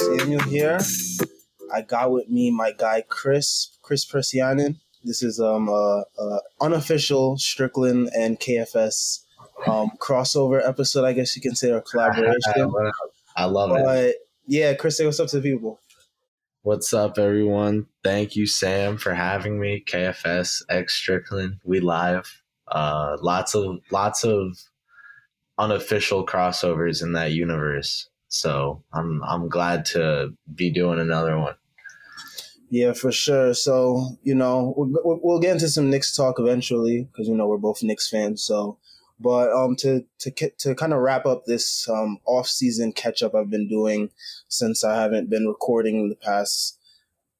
Samuel here. I got with me my guy Chris, Chris Persianen. This is um a unofficial Strickland and KFS um crossover episode, I guess you can say, or collaboration. I love it. But yeah, Chris, say what's up to the people. What's up, everyone? Thank you, Sam, for having me. KFS X Strickland, we live. Uh, lots of lots of unofficial crossovers in that universe. So I'm I'm glad to be doing another one. Yeah, for sure. So you know we'll, we'll get into some Knicks talk eventually because you know we're both Knicks fans. So, but um to to to kind of wrap up this um off season catch up I've been doing since I haven't been recording the past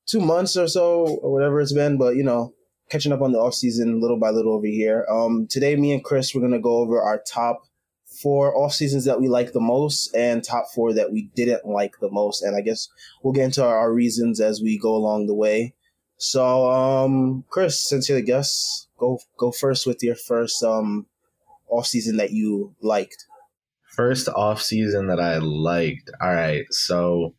two months or so or whatever it's been. But you know catching up on the off season little by little over here. Um today me and Chris we're gonna go over our top four off seasons that we like the most and top four that we didn't like the most. And I guess we'll get into our, our reasons as we go along the way. So, um, Chris, since you're the guest, go go first with your first um off season that you liked. First off season that I liked. All right, so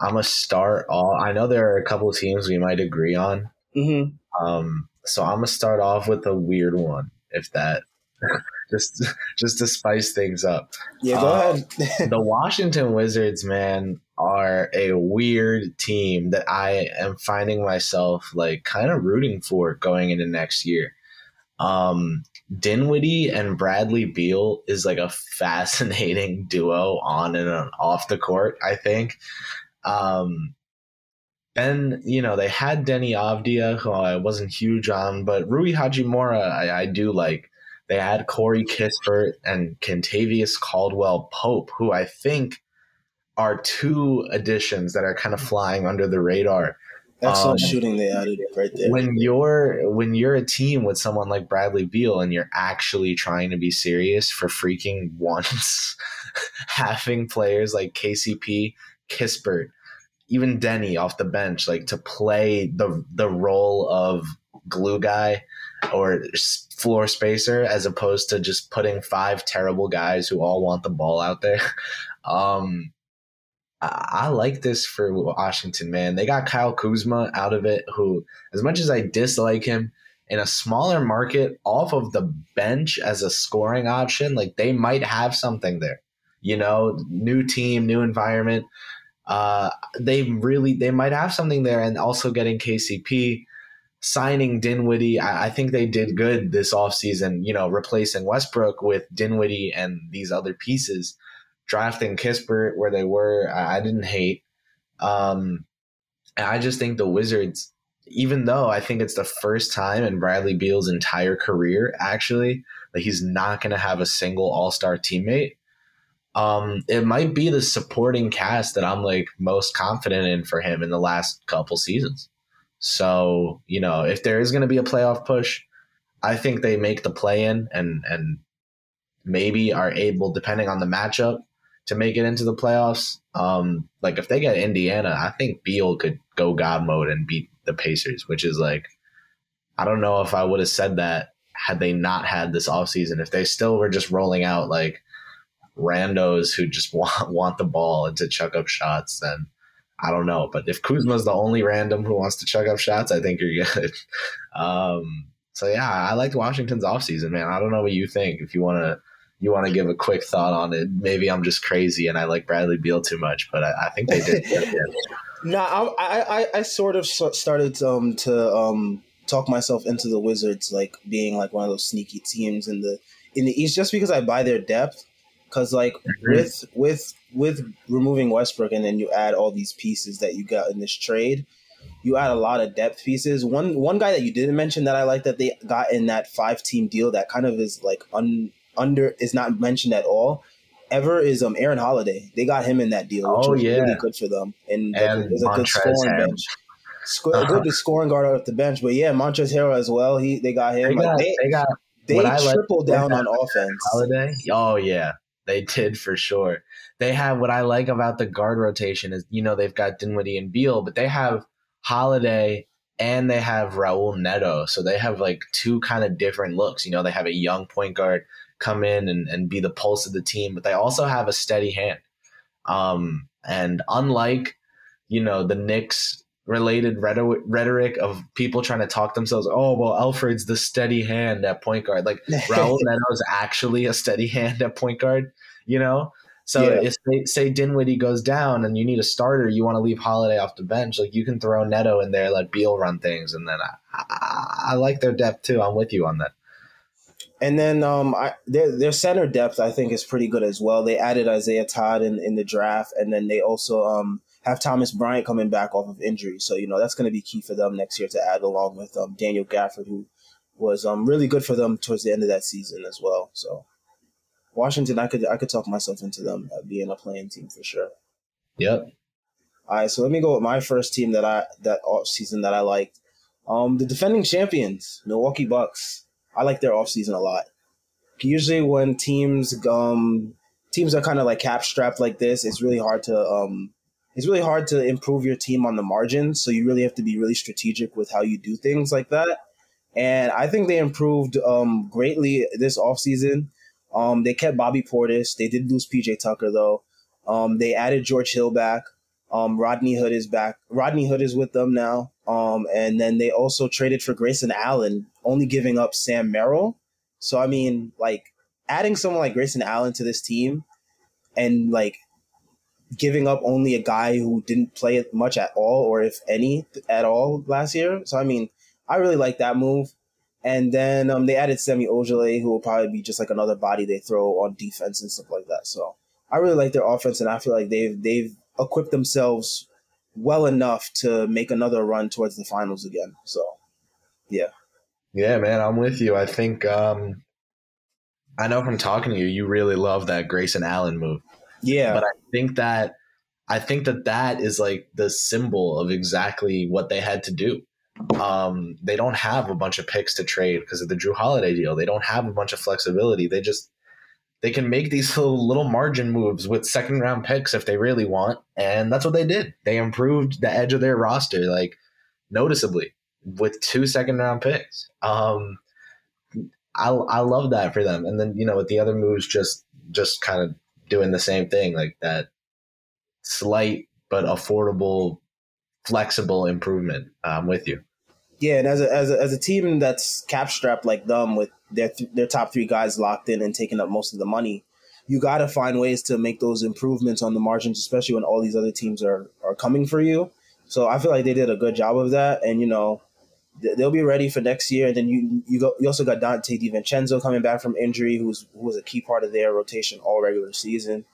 I'm gonna start all. I know there are a couple of teams we might agree on. Mm-hmm. Um, so I'm gonna start off with a weird one, if that just just to spice things up. Yeah, go uh, ahead. the Washington Wizards, man, are a weird team that I am finding myself like kind of rooting for going into next year. Um, Dinwiddie and Bradley Beal is like a fascinating duo on and off the court. I think. Um, and you know they had Deni Avdija, who I wasn't huge on, but Rui Hachimura I, I do like. They had Corey Kispert and Kentavious Caldwell Pope, who I think are two additions that are kind of flying under the radar. Excellent um, shooting they added right there. When you're when you're a team with someone like Bradley Beal and you're actually trying to be serious for freaking once, having players like KCP, Kispert, even Deni off the bench, like to play the the role of glue guy or floor spacer as opposed to just putting five terrible guys who all want the ball out there. Um, I, like this for Washington, man. They got Kyle Kuzma out of it, who, as much as I dislike him, in a smaller market off of the bench as a scoring option, like they might have something there. You know, new team, new environment. Uh, they really they might have something there, and also getting KCP signing Dinwiddie, I, I, think they did good this offseason, you know, replacing Westbrook with Dinwiddie and these other pieces. Drafting Kispert where they were, I, I didn't hate. Um, and I just think the Wizards, even though I think it's the first time in Bradley Beal's entire career, actually, that he's not going to have a single All Star teammate. Um, it might be the supporting cast that I'm like most confident in for him in the last couple seasons. So, you know, if there is going to be a playoff push, I think they make the play in and and maybe are able, depending on the matchup, to make it into the playoffs. Um, like if they get Indiana, I think Beal could go God mode and beat the Pacers, which is like I don't know if I would have said that had they not had this offseason. If they still were just rolling out like randos who just want want the ball and to chuck up shots, then I don't know, but if Kuzma's the only random who wants to chuck up shots, I think you're good. um, so yeah, I liked Washington's offseason, man. I don't know what you think. If you want to, you want to give a quick thought on it. Maybe I'm just crazy and I like Bradley Beal too much, but I, I think they did. no, I, I, I sort of started um, to um, talk myself into the Wizards like being like one of those sneaky teams in the in the East, just because I buy their depth. Because like mm-hmm. with with with removing Westbrook and then you add all these pieces that you got in this trade, you add a lot of depth pieces. One one guy that you didn't mention that I like that they got in that five team deal that kind of is like un, under is not mentioned at all. Ever is um Aaron Holiday. They got him in that deal, which oh, was yeah. really good for them. And, and there's a good scoring bench. Sc- uh-huh. good scoring guard off the bench. But yeah, Montrezl Harrell as well. He they got him. They got, like, they, they got they triple like, down on offense. Holiday. Oh yeah. They did for sure. They have what I like about the guard rotation is you know they've got Dinwiddie and Beal, but they have Holiday and they have Raul Neto. So they have like two kind of different looks. You know, they have a young point guard come in and, and be the pulse of the team, but they also have a steady hand. Um, and unlike, you know, the Knicks related rhetoric of people trying to talk themselves, oh, well, Elfrid's the steady hand at point guard. Like Raul Neto is actually a steady hand at point guard, you know? So yeah. if they say Dinwiddie goes down and you need a starter, you want to leave Holiday off the bench, like you can throw Neto in there, let Beal run things, and then I, I, I like their depth too. I'm with you on that. And then um, I, their their center depth I think is pretty good as well. They added Isaiah Todd in, in the draft, and then they also um, have Thomas Bryant coming back off of injury. So you know that's going to be key for them next year to add along with um, Daniel Gafford, who was um, really good for them towards the end of that season as well. So Washington, I could I could talk myself into them being a playing team for sure. Yep. All right, so let me go with my first team that I that off season that I liked. Um, the defending champions, Milwaukee Bucks. I like their off season a lot. Usually, when teams um teams are kind of like cap strapped like this, it's really hard to um it's really hard to improve your team on the margin. So you really have to be really strategic with how you do things like that. And I think they improved um, greatly this offseason. Um, they kept Bobby Portis. They did lose PJ Tucker though. Um, they added George Hill back. Um, Rodney Hood is back. Rodney Hood is with them now. Um, and then they also traded for Grayson Allen, only giving up Sam Merrill. So I mean, like adding someone like Grayson Allen to this team, and like giving up only a guy who didn't play much at all, or if any at all last year. So I mean, I really like that move. And then um, they added Semi Ojeleye, who will probably be just like another body they throw on defense and stuff like that. So I really like their offense, and I feel like they've they've equipped themselves well enough to make another run towards the finals again. So, yeah. Yeah, man, I'm with you. I think um, I know from talking to you, you really love that Grayson Allen move. Yeah, but I think that I think that that is like the symbol of exactly what they had to do um, they don't have a bunch of picks to trade because of the Jrue Holiday deal. They don't have a bunch of flexibility. They just they can make these little, little margin moves with second round picks if they really want, and that's what they did. They improved the edge of their roster like noticeably with two second round picks. Um, I I love that for them. And then you know with the other moves, just just kind of doing the same thing like that slight but affordable flexible improvement. I'm with you. Yeah, and as a, as a, as a team that's cap strapped like them with their th- their top three guys locked in and taking up most of the money, you got to find ways to make those improvements on the margins, especially when all these other teams are are coming for you. So I feel like they did a good job of that, and you know they'll be ready for next year. And then you you go you also got Donte DiVincenzo coming back from injury, who's who was a key part of their rotation all regular season.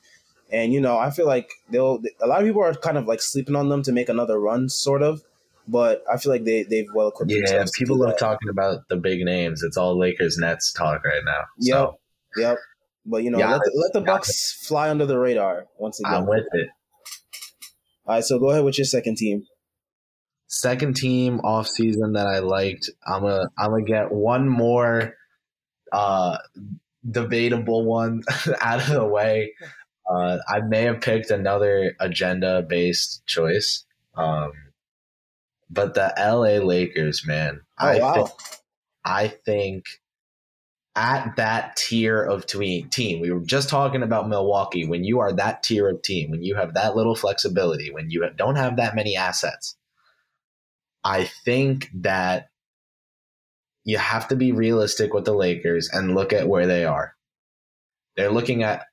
And you know I feel like they'll a lot of people are kind of like sleeping on them to make another run, sort of but I feel like they they've well equipped. Yeah, people love talking about the big names. It's all Lakers Nets talk right now. So. Yep, yep. But you know, yeah, let, the, let the Bucks fly under the radar once again. I'm with it. All right, so go ahead with your second team. Second team off season that I liked. I'm gonna I'm gonna get one more uh debatable one out of the way. Uh, I may have picked another agenda based choice. Um, but the LA Lakers, man, oh, I wow. think, I think at that tier of team, we were just talking about Milwaukee. When you are that tier of team, when you have that little flexibility, when you don't have that many assets, I think that you have to be realistic with the Lakers and look at where they are. They're looking at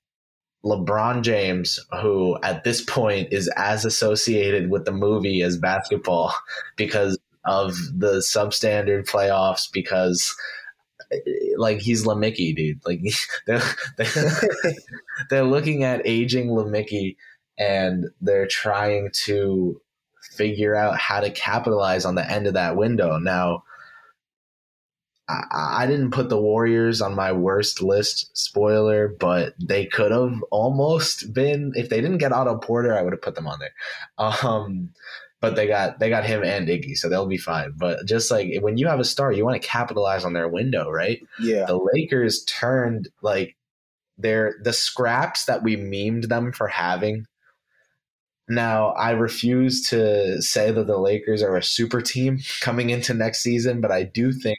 LeBron James, who at this point is as associated with the movie as basketball because of the substandard playoffs, because like he's LeMickey, dude. Like they're they're, they're looking at aging LeMickey and they're trying to figure out how to capitalize on the end of that window. Now, I, I didn't put the Warriors on my worst list, spoiler, but they could have almost been. If they didn't get Otto Porter, I would have put them on there. Um, but they got they got him and Iggy, so they'll be fine. But just like when you have a star, you want to capitalize on their window, right? Yeah. The Lakers turned like they're the scraps that we memed them for having. Now, I refuse to say that the Lakers are a super team coming into next season, but I do think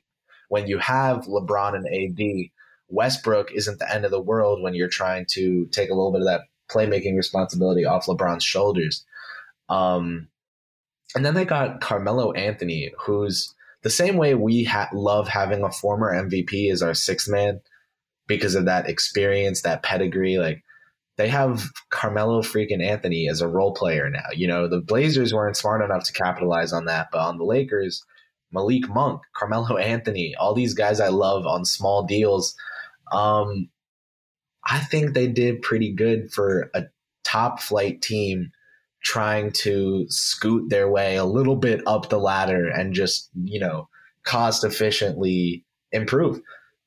when you have LeBron and AD, Westbrook isn't the end of the world when you're trying to take a little bit of that playmaking responsibility off LeBron's shoulders. Um, and then they got Carmelo Anthony, who's the same way we ha- love having a former MVP as our sixth man because of that experience, that pedigree. Like they have Carmelo freaking Anthony as a role player now. You know, the Blazers weren't smart enough to capitalize on that, but on the Lakers, Malik Monk, Carmelo Anthony, all these guys I love on small deals. Um, I think they did pretty good for a top flight team trying to scoot their way a little bit up the ladder and just, you know, cost efficiently improve.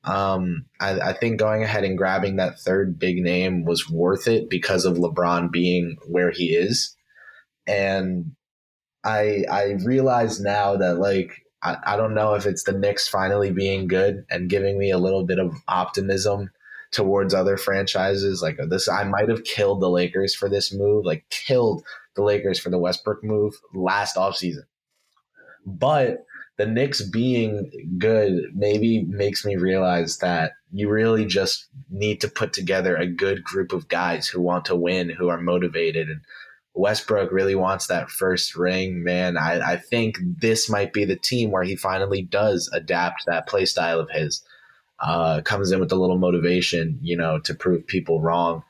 Um, I, I, think going ahead and grabbing that third big name was worth it because of LeBron being where he is. And I I realize now that like I, I don't know if it's the Knicks finally being good and giving me a little bit of optimism towards other franchises. Like this, I might have killed the Lakers for this move, like killed the Lakers for the Westbrook move last offseason. But the Knicks being good maybe makes me realize that you really just need to put together a good group of guys who want to win, who are motivated. And Westbrook really wants that first ring, man. I, I think this might be the team where he finally does adapt that play style of his. Uh, comes in with a little motivation, you know, to prove people wrong.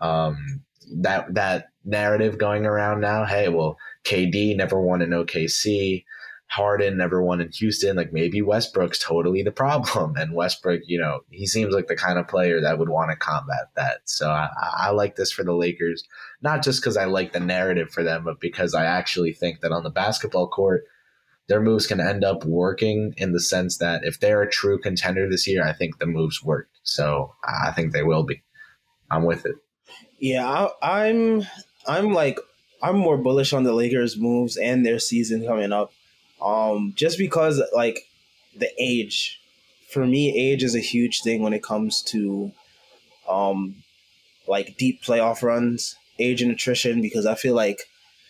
Um, that that narrative going around now. Hey, well, KD never won in OKC. Harden never won in Houston. Like maybe Westbrook's totally the problem. And Westbrook, you know, he seems like the kind of player that would want to combat that. So I, I like this for the Lakers, not just because I like the narrative for them, but because I actually think that on the basketball court, their moves can end up working in the sense that if they're a true contender this year, I think the moves worked. So I think they will be. I'm with it. Yeah, I, I'm I'm like I'm more bullish on the Lakers moves and their season coming up. Um, just because like the age, for me, age is a huge thing when it comes to um like deep playoff runs, age and attrition, because I feel like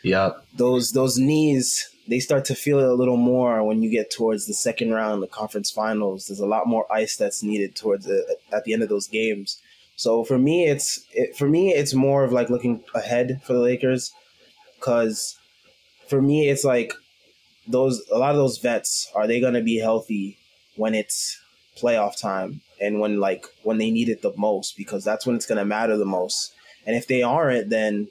yeah those those knees they start to feel it a little more when you get towards the second round, the conference finals. There's a lot more ice that's needed towards the, at the end of those games. So for me, it's it, for me it's more of like looking ahead for the Lakers, because for me it's like those a lot of those vets are they going to be healthy when it's playoff time and when like when they need it the most because that's when it's going to matter the most. And if they aren't, then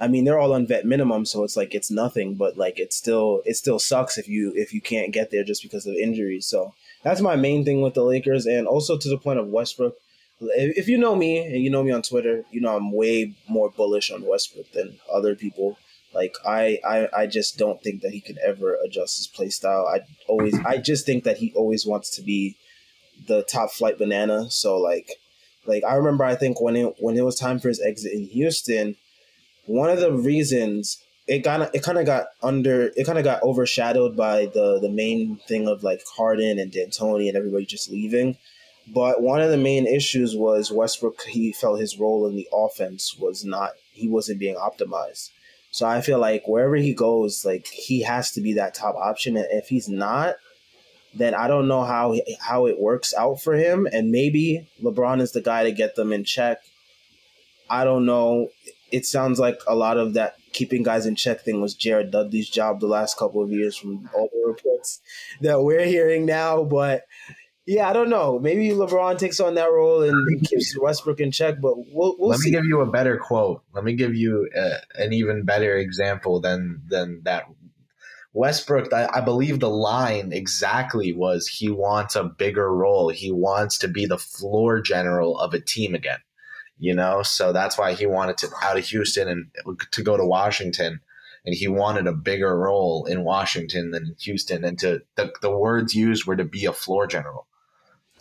I mean they're all on vet minimum, so it's like it's nothing. But like it still it still sucks if you if you can't get there just because of injuries. So that's my main thing with the Lakers, and also to the point of Westbrook if you know me and you know me on Twitter, you know I'm way more bullish on Westbrook than other people. Like I, I, I just don't think that he could ever adjust his play style. I always, I just think that he always wants to be the top flight banana. So like, like I remember, I think when it when it was time for his exit in Houston, one of the reasons it got it kind of got under it kind of got overshadowed by the the main thing of like Harden and D'Antoni and everybody just leaving. But one of the main issues was Westbrook. He felt his role in the offense was not. He wasn't being optimized. So I feel like wherever he goes, like he has to be that top option. And if he's not, then I don't know how how it works out for him. And maybe LeBron is the guy to get them in check. I don't know. It sounds like a lot of that keeping guys in check thing was Jared Dudley's job the last couple of years from all the reports that we're hearing now. But yeah, I don't know. Maybe LeBron takes on that role and keeps Westbrook in check, but we'll, we'll Let see. me give you a better quote. Let me give you a, uh, an even better example than than that. Westbrook, I, I believe the line exactly was he wants a bigger role. He wants to be the floor general of a team again. You know, so that's why he wanted to out of Houston and to go to Washington and he wanted a bigger role in Washington than in Houston. And to the, the words used were to be a floor general.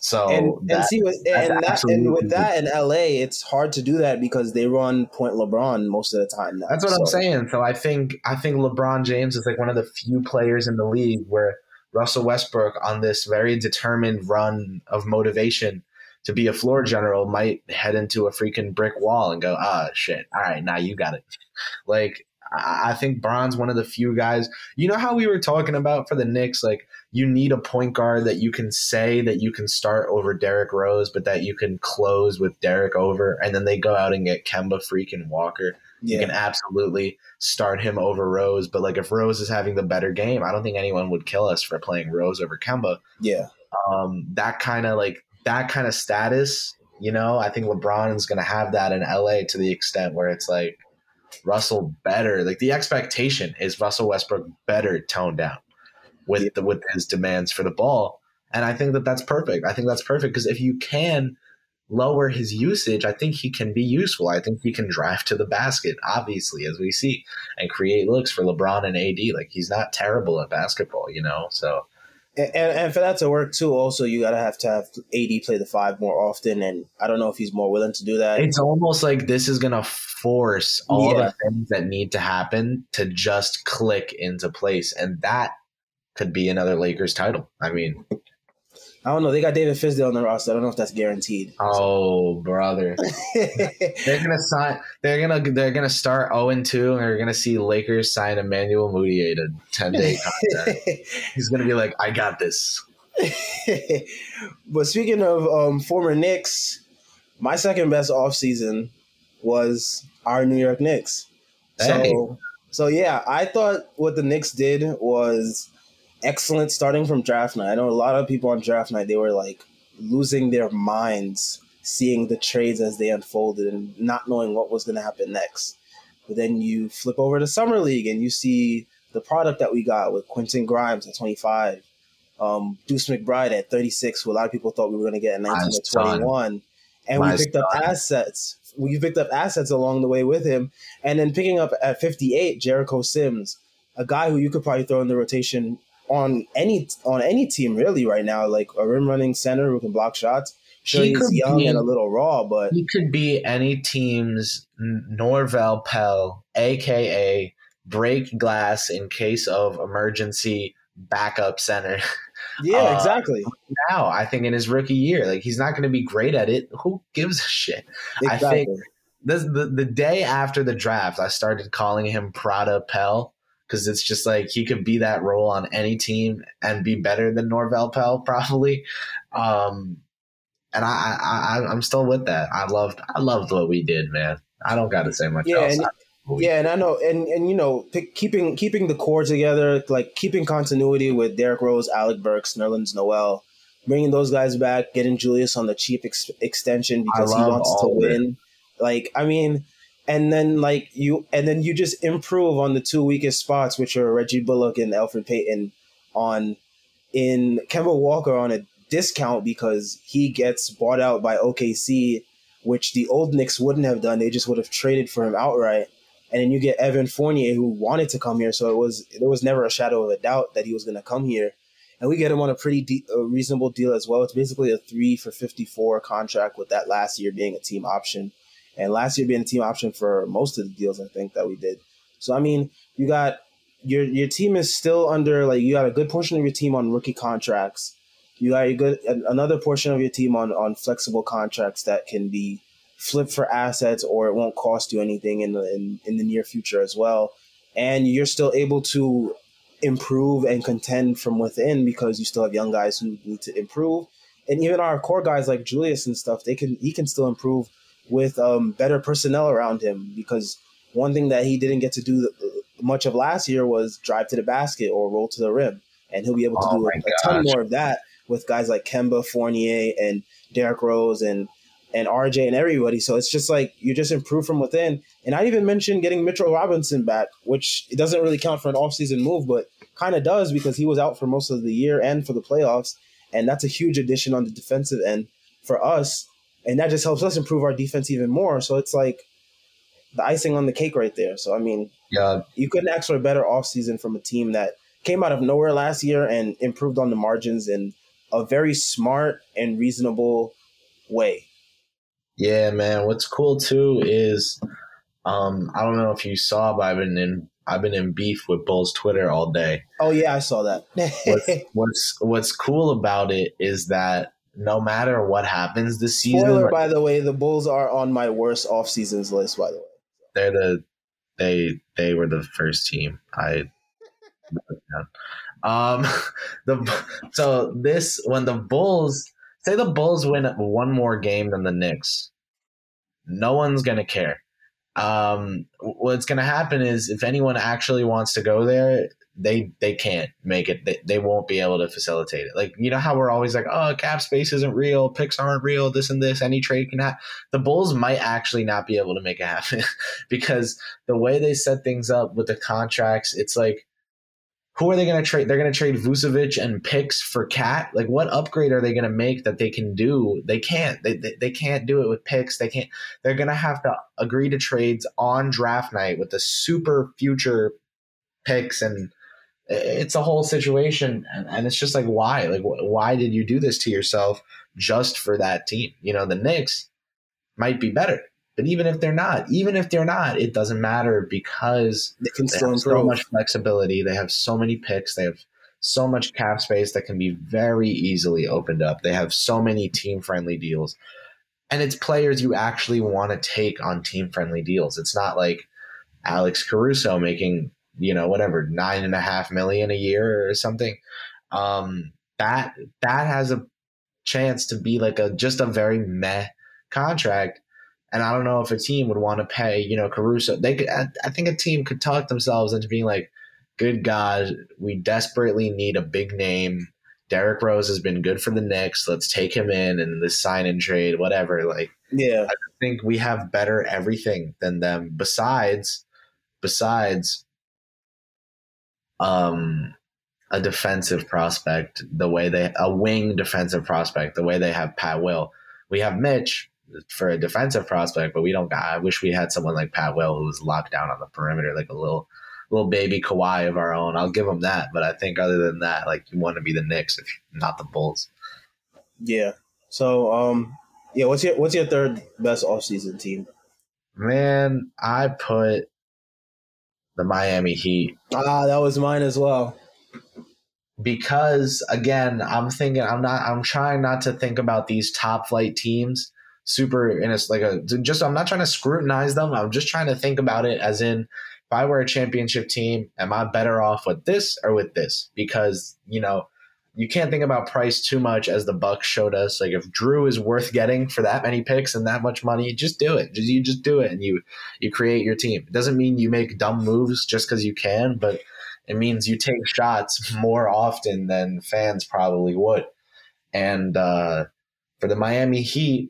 So and, that, and see with and that and with that in LA, it's hard to do that because they run point LeBron most of the time. Now, That's what so. I'm saying. So I think I think LeBron James is like one of the few players in the league where Russell Westbrook on this very determined run of motivation to be a floor general might head into a freaking brick wall and go, ah, shit. All right, now you got it. Like, I think Bron's one of the few guys. You know how we were talking about for the Knicks, like you need a point guard that you can say that you can start over Derrick Rose, but that you can close with Derrick over, and then they go out and get Kemba freaking Walker. Yeah. You can absolutely start him over Rose, but like if Rose is having the better game, I don't think anyone would kill us for playing Rose over Kemba. Yeah, um, that kind of like that kind of status. You know, I think LeBron is going to have that in LA to the extent where it's like Russell better. Like the expectation is Russell Westbrook better toned down with yeah. the, with his demands for the ball, and I think that that's perfect. I think that's perfect because if you can lower his usage, I think he can be useful. I think he can drive to the basket, obviously, as we see, and create looks for LeBron and AD. Like he's not terrible at basketball, you know. So and, and for that to work too, also you gotta have to have AD play the five more often, and I don't know if he's more willing to do that. It's almost like this is gonna force all yeah. the things that need to happen to just click into place, and that could be another Lakers title. I mean, I don't know. They got David Fizdale on the roster. I don't know if that's guaranteed. Oh, brother! they're gonna sign. They're gonna. They're gonna start zero oh and two, and they're gonna see Lakers sign Emmanuel Mudiay to ten day contract. He's gonna be like, "I got this." but speaking of um, former Knicks, my second best offseason was our New York Knicks. Hey. So, so yeah, I thought what the Knicks did was excellent starting from draft night. I know a lot of people on draft night they were like losing their minds seeing the trades as they unfolded and not knowing what was going to happen next. But then you flip over to summer league and you see the product that we got with Quentin Grimes at 25, um, Deuce McBride at 36, who a lot of people thought we were going to get at 19 or 21, and we picked son. up assets. We picked up assets along the way with him, and then picking up at 58 Jericho Sims, a guy who you could probably throw in the rotation on any on any team really right now. Like a rim running center who can block shots. Sure, he he's young be, and a little raw, but he could be any team's Norvel Pelle, aka break glass in case of emergency backup center. Yeah, uh, exactly. Now, I think in his rookie year, like he's not going to be great at it. Who gives a shit? Exactly. I think this the the day after the draft, I started calling him Prada Pelle because it's just like he could be that role on any team and be better than Norvel Pelle probably. Um, and I, I, I, am still with that. I loved, I loved what we did, man. I don't got to say much yeah, else. And, yeah, and I know, and and you know, pick, keeping keeping the core together, like keeping continuity with Derrick Rose, Alec Burks, Nerlens Noel, bringing those guys back, getting Julius on the cheap ex- extension because he wants to win. Like, I mean, and then like you and then you just improve on the two weakest spots, which are Reggie Bullock and Elfrid Payton on in Kemba Walker on a discount because he gets bought out by OKC, which the old Knicks wouldn't have done. They just would have traded for him outright. And then you get Evan Fournier, who wanted to come here, so it was there was never a shadow of a doubt that he was going to come here. And we get him on a pretty de- a reasonable deal as well. It's basically a three for fifty four contract, with that last year being a team option and last year being a team option for most of the deals I think that we did. So I mean, you got your your team is still under like you got a good portion of your team on rookie contracts. You got a good another portion of your team on on flexible contracts that can be flipped for assets or it won't cost you anything in the in, in the near future as well. And you're still able to improve and contend from within because you still have young guys who need to improve. And even our core guys like Julius and stuff, they can he can still improve with um, better personnel around him because one thing that he didn't get to do much of last year was drive to the basket or roll to the rim, and he'll be able to oh do a, a ton more of that with guys like Kemba Fournier and Derrick Rose and and RJ and everybody. So it's just like you just improve from within. And I even mentioned getting Mitchell Robinson back, which it doesn't really count for an offseason move, but kind of does because he was out for most of the year and for the playoffs. And that's a huge addition on the defensive end for us and that just helps us improve our defense even more. So it's like the icing on the cake right there. So I mean, yeah, you couldn't ask for a better offseason from a team that came out of nowhere last year and improved on the margins in a very smart and reasonable way. Yeah, man. What's cool too is um, I don't know if you saw, but I've been in I've been in beef with Bulls Twitter all day. Oh yeah, I saw that. what's, what's what's cool about it is that no matter what happens this season. Spoiler, like, by the way, the Bulls are on my worst off seasons list. By the way, they're the they they were the first team I. um, the so this when the Bulls say the Bulls win one more game than the Knicks, no one's gonna care. Um, what's gonna happen is if anyone actually wants to go there, they they can't make it. They, they won't be able to facilitate it. Like you know how we're always like, oh, cap space isn't real, picks aren't real, this and this. Any trade can happen. The Bulls might actually not be able to make it happen because the way they set things up with the contracts, it's like, who are they going to trade? They're going to trade Vucevic and picks for Cat. Like, what upgrade are they going to make that they can do? They can't. They, they they can't do it with picks. They can't. They're going to have to agree to trades on draft night with the super future picks and it's a whole situation and, and, it's just like why? Like why did you do this to yourself just for that team? You know the Knicks might be better but even if they're not even if they're not it doesn't matter because they can still have so much flexibility. They have so many picks. They have so much cap space that can be very easily opened up. They have so many team friendly deals. And it's players you actually want to take on team friendly deals. It's not like Alex Caruso making you know whatever nine and a half million a year or something um that that has a chance to be like a just a very meh contract and i don't know if a team would want to pay you know caruso they could I, I think a team could talk themselves into being like good god we desperately need a big name Derrick Rose has been good for the Knicks. Let's take him in and this sign and trade, whatever. Like, yeah, I think we have better everything than them. Besides, besides um, a defensive prospect the way they a wing defensive prospect the way they have Pat Will. We have Mitch for a defensive prospect, but we don't. Got, I wish we had someone like Pat Will who was locked down on the perimeter, like a little little baby Kawhi of our own. I'll give him that, but I think other than that, like you want to be the Knicks if not the Bulls. Yeah. So um, yeah. What's your what's your third best offseason team? Man, I put the Miami Heat. Ah, that was mine as well. Because again, I'm thinking I'm not I'm trying not to think about these top flight teams super and it's like a just I'm not trying to scrutinize them. I'm just trying to think about it as in if I were a championship team, am I better off with this or with this? Because, you know, you can't think about price too much as the Bucks showed us. Like if Jrue is worth getting for that many picks and that much money, just do it. You just do it and you you create your team. It doesn't mean you make dumb moves just because you can, but it means you take shots more often than fans probably would. And uh, for the Miami Heat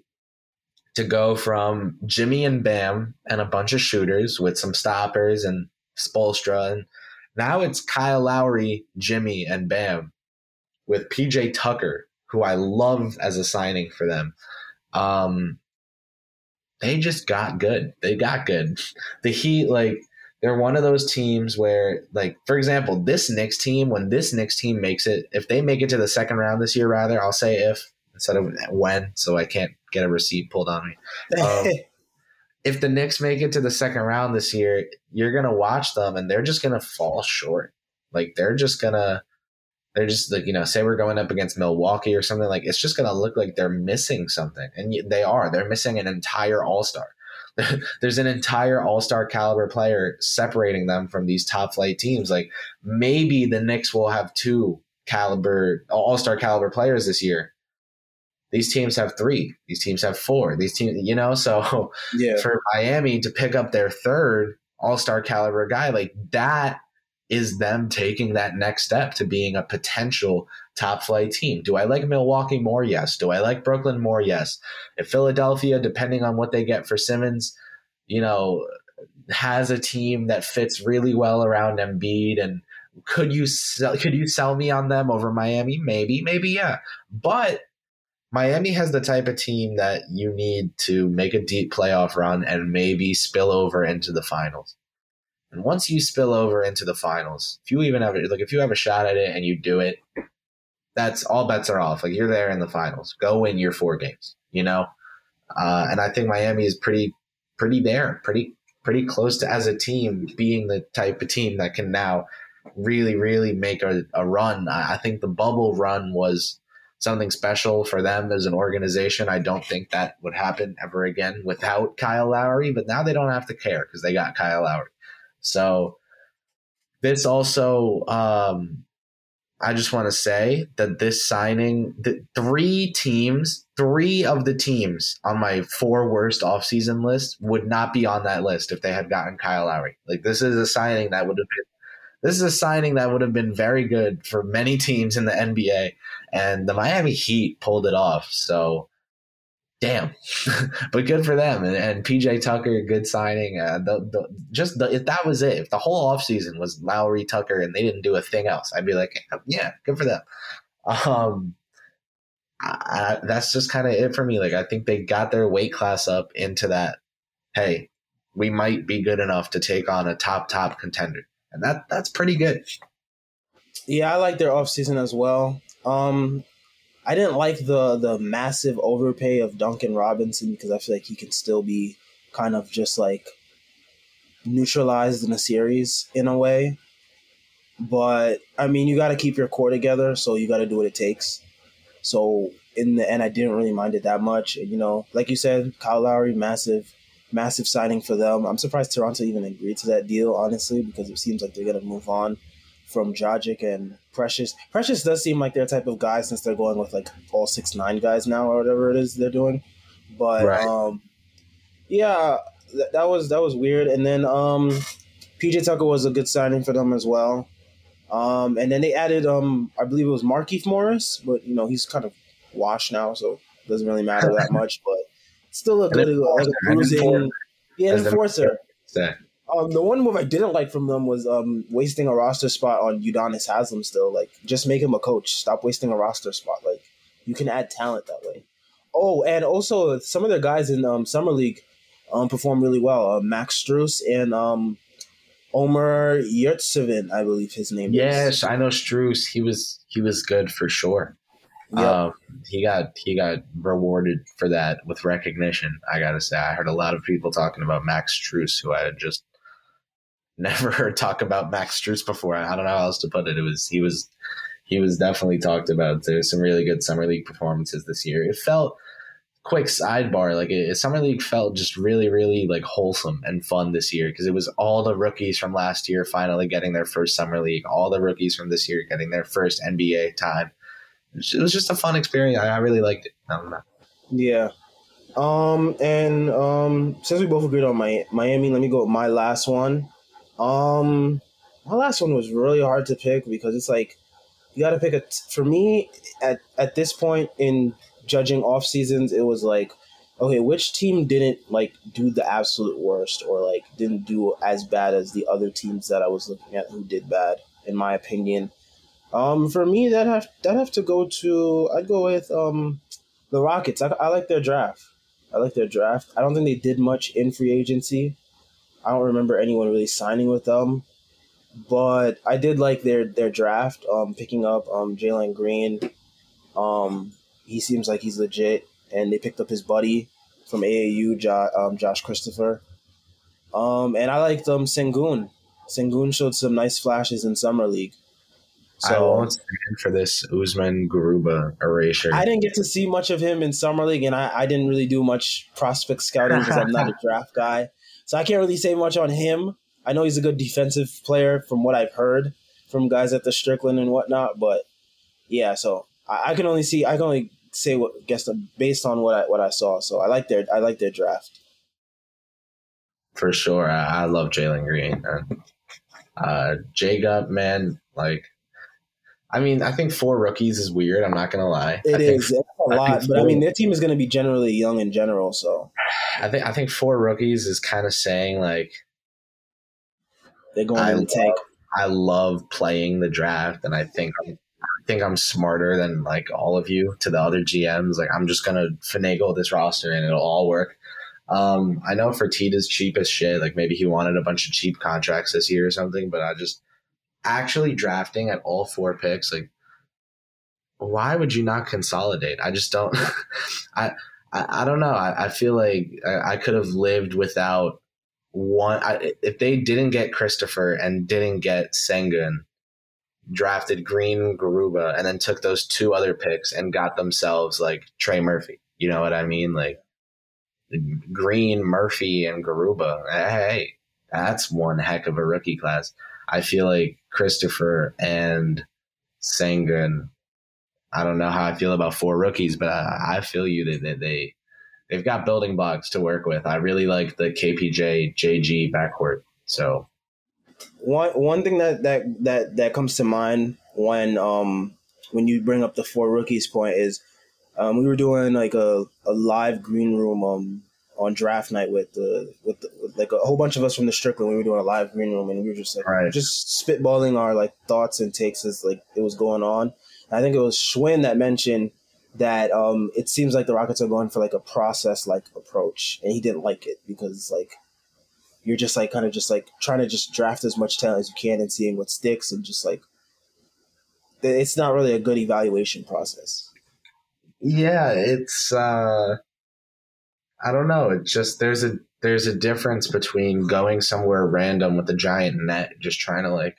to go from Jimmy and Bam and a bunch of shooters with some stoppers and Spoelstra and now it's Kyle Lowry, Jimmy, and Bam with PJ Tucker, who I love as a signing for them. Um, they just got good. They got good. The Heat, like, they're one of those teams where, like, for example, this Knicks team, when this Knicks team makes it, if they make it to the second round this year, rather, I'll say if instead of when, so I can't get a receipt pulled on me. Um, if the Knicks make it to the second round this year, you're gonna watch them and they're just gonna fall short. Like they're just gonna they're just like you know say we're going up against milwaukee or something like it's just going to look like they're missing something. And they are. They're missing an entire all-star. There's an entire all-star caliber player separating them from these top flight teams. Like maybe the Knicks will have two caliber all-star caliber players this year. These teams have three. These teams have four. These teams you know so yeah. for miami to pick up their third all-star caliber guy like that is them taking that next step to being a potential top flight team. Do I like Milwaukee more? Yes. Do I like Brooklyn more? Yes. If Philadelphia, depending on what they get for Simmons, you know, has a team that fits really well around Embiid and could you sell, could you sell me on them over Miami? Maybe, maybe yeah. But Miami has the type of team that you need to make a deep playoff run and maybe spill over into the finals. And once you spill over into the finals, if you even have it, like if you have a shot at it and you do it, that's all bets are off. Like you're there in the finals. Go win your four games, you know? Uh, and I think Miami is pretty, pretty there, pretty, pretty close to as a team being the type of team that can now really, really make a, a run. I, I think the bubble run was something special for them as an organization. I don't think that would happen ever again without Kyle Lowry, but now they don't have to care because they got Kyle Lowry. So this also, um, I just want to say that this signing, the three teams, three of the teams on my four worst offseason list would not be on that list if they had gotten Kyle Lowry. Like this is a signing that would have been this is a signing that would have been very good for many teams in the NBA, and the Miami Heat pulled it off. So, damn, but good for them. And, and PJ Tucker, good signing. Uh, the, the, just the, if that was it, if the whole offseason was Lowry Tucker and they didn't do a thing else, I'd be like, yeah, good for them. Um, I, I, that's just kind of it for me. Like, I think they got their weight class up into that. Hey, we might be good enough to take on a top top contender and that that's pretty good. Yeah, I like their offseason as well. Um, I didn't like the the massive overpay of Duncan Robinson because I feel like he can still be kind of just like neutralized in a series in a way. But I mean, you got to keep your core together, so you got to do what it takes. So in the end, I didn't really mind it that much. You know, like you said, Kyle Lowry, massive massive signing for them. I'm surprised Toronto even agreed to that deal, honestly, because it seems like they're to move on from Dragic and Precious. Precious does seem like their type of guy since they're going with like all six nine guys now or whatever it is they're doing. But right. um, yeah, th- that was that was weird. And then um, PJ Tucker was a good signing for them as well. Um, and then they added um, I believe it was Markieff Morris, but you know he's kind of washed now, so it doesn't really matter that much. But still a good like a bruising. Yeah, enforcer. Um, the one move I didn't like from them was um, wasting a roster spot on Udonis Haslem. Still, like, just make him a coach. Stop wasting a roster spot. Like, you can add talent that way. Oh, and also some of their guys in um, summer league um, performed really well. Uh, Max Strus and um, Omer Yurtseven, I believe his name. Is. Yes, is. I know Strus. He was he was good for sure. Yep. Um, he got he got rewarded for that with recognition. I gotta say, I heard a lot of people talking about Max Strus, who I had just never heard talk about Max Strus before. I don't know how else to put it. It was he was he was definitely talked about. There's some really good summer league performances this year. It felt quick sidebar like it, summer league felt just really really like wholesome and fun this year because it was all the rookies from last year finally getting their first summer league all the rookies from this year getting their first nba time it was just a fun experience. I, I really liked it. Yeah. Um, and um, since we both agreed on my Miami, let me go with my last one. Um, my last one was really hard to pick because it's like you got to pick a. T- for me, at at this point in judging off seasons, it was like, okay, which team didn't like do the absolute worst or like didn't do as bad as the other teams that I was looking at who did bad, in my opinion. Um, for me, that have that have to go to. I'd go with um, the Rockets. I, I like their draft. I like their draft. I don't think they did much in free agency. I don't remember anyone really signing with them, but I did like their their draft. Um, picking up um Jalen Green. Um, he seems like he's legit, and they picked up his buddy from AAU, jo- um, Josh Christopher. Um, and I liked um Sengun. Sengun showed some nice flashes in summer league. So I won't stand for this Usman Garuba erasure. I didn't get to see much of him in summer league, and I, I didn't really do much prospect scouting because I'm not a draft guy. So I can't really say much on him. I know he's a good defensive player from what I've heard from guys at the Strickland and whatnot, but yeah. So I, I can only see I can only say what guess based on what I what I saw. So I like their I like their draft. For sure, I, I love Jalen Green. Uh, Jacob, man, like I mean, I think four rookies is weird. I'm not gonna lie. It I is think, a lot, but I mean, their team is going to be generally young in general. So I think I think four rookies is kind of saying like they're going I the love, tank. I love playing the draft, and I think I'm, I think I'm smarter than like all of you to the other GMs. Like I'm just gonna finagle this roster, and it'll all work. Um, I know Fertitta's cheap as shit. Like maybe he wanted a bunch of cheap contracts this year or something, but I just actually drafting at all four picks, like why would you not consolidate? I just don't. I, I, I don't know. I, I feel like I, I, could have lived without one. I, if they didn't get Christopher and didn't get Sengun, drafted Green Garuba and then took those two other picks and got themselves like Trey Murphy. You know what I mean? Like Green, Murphy, and Garuba. Hey, that's one heck of a rookie class. I feel like Christopher and Sengun. I don't know how I feel about four rookies, but I, I feel you that they, they they've got building blocks to work with. I really like the KPJ JG backcourt. So one one thing that that that that comes to mind when um when you bring up the four rookies point is um, we were doing like a, a live green room um on draft night with the with, the, with like a whole bunch of us from the Strickland. We were doing a live green room and we were just like right. just spitballing our like thoughts and takes as like it was going on. I think it was Schwinn that mentioned that um it seems like the Rockets are going for like a process like approach, and he didn't like it because like you're just like kind of just like trying to just draft as much talent as you can and seeing what sticks and just like it's not really a good evaluation process. Yeah, it's uh I don't know. It just there's a there's a difference between going somewhere random with a giant net, just trying to like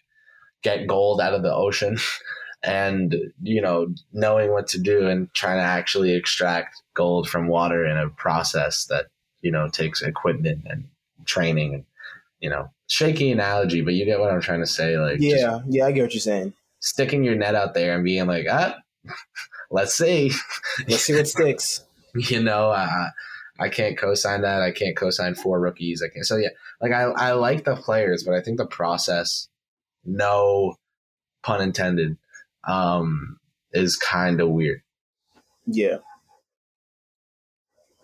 get gold out of the ocean, and you know knowing what to do and trying to actually extract gold from water in a process that you know takes equipment and training and you know shaky analogy, but you get what I'm trying to say. Like yeah, yeah, I get what you're saying. Sticking your net out there and being like, ah, let's see, let's see what sticks. you know, uh, I can't co-sign that. I can't co-sign four rookies. I can't. So yeah, like I, I like the players, but I think the process, no pun intended, um, is kind of weird. Yeah.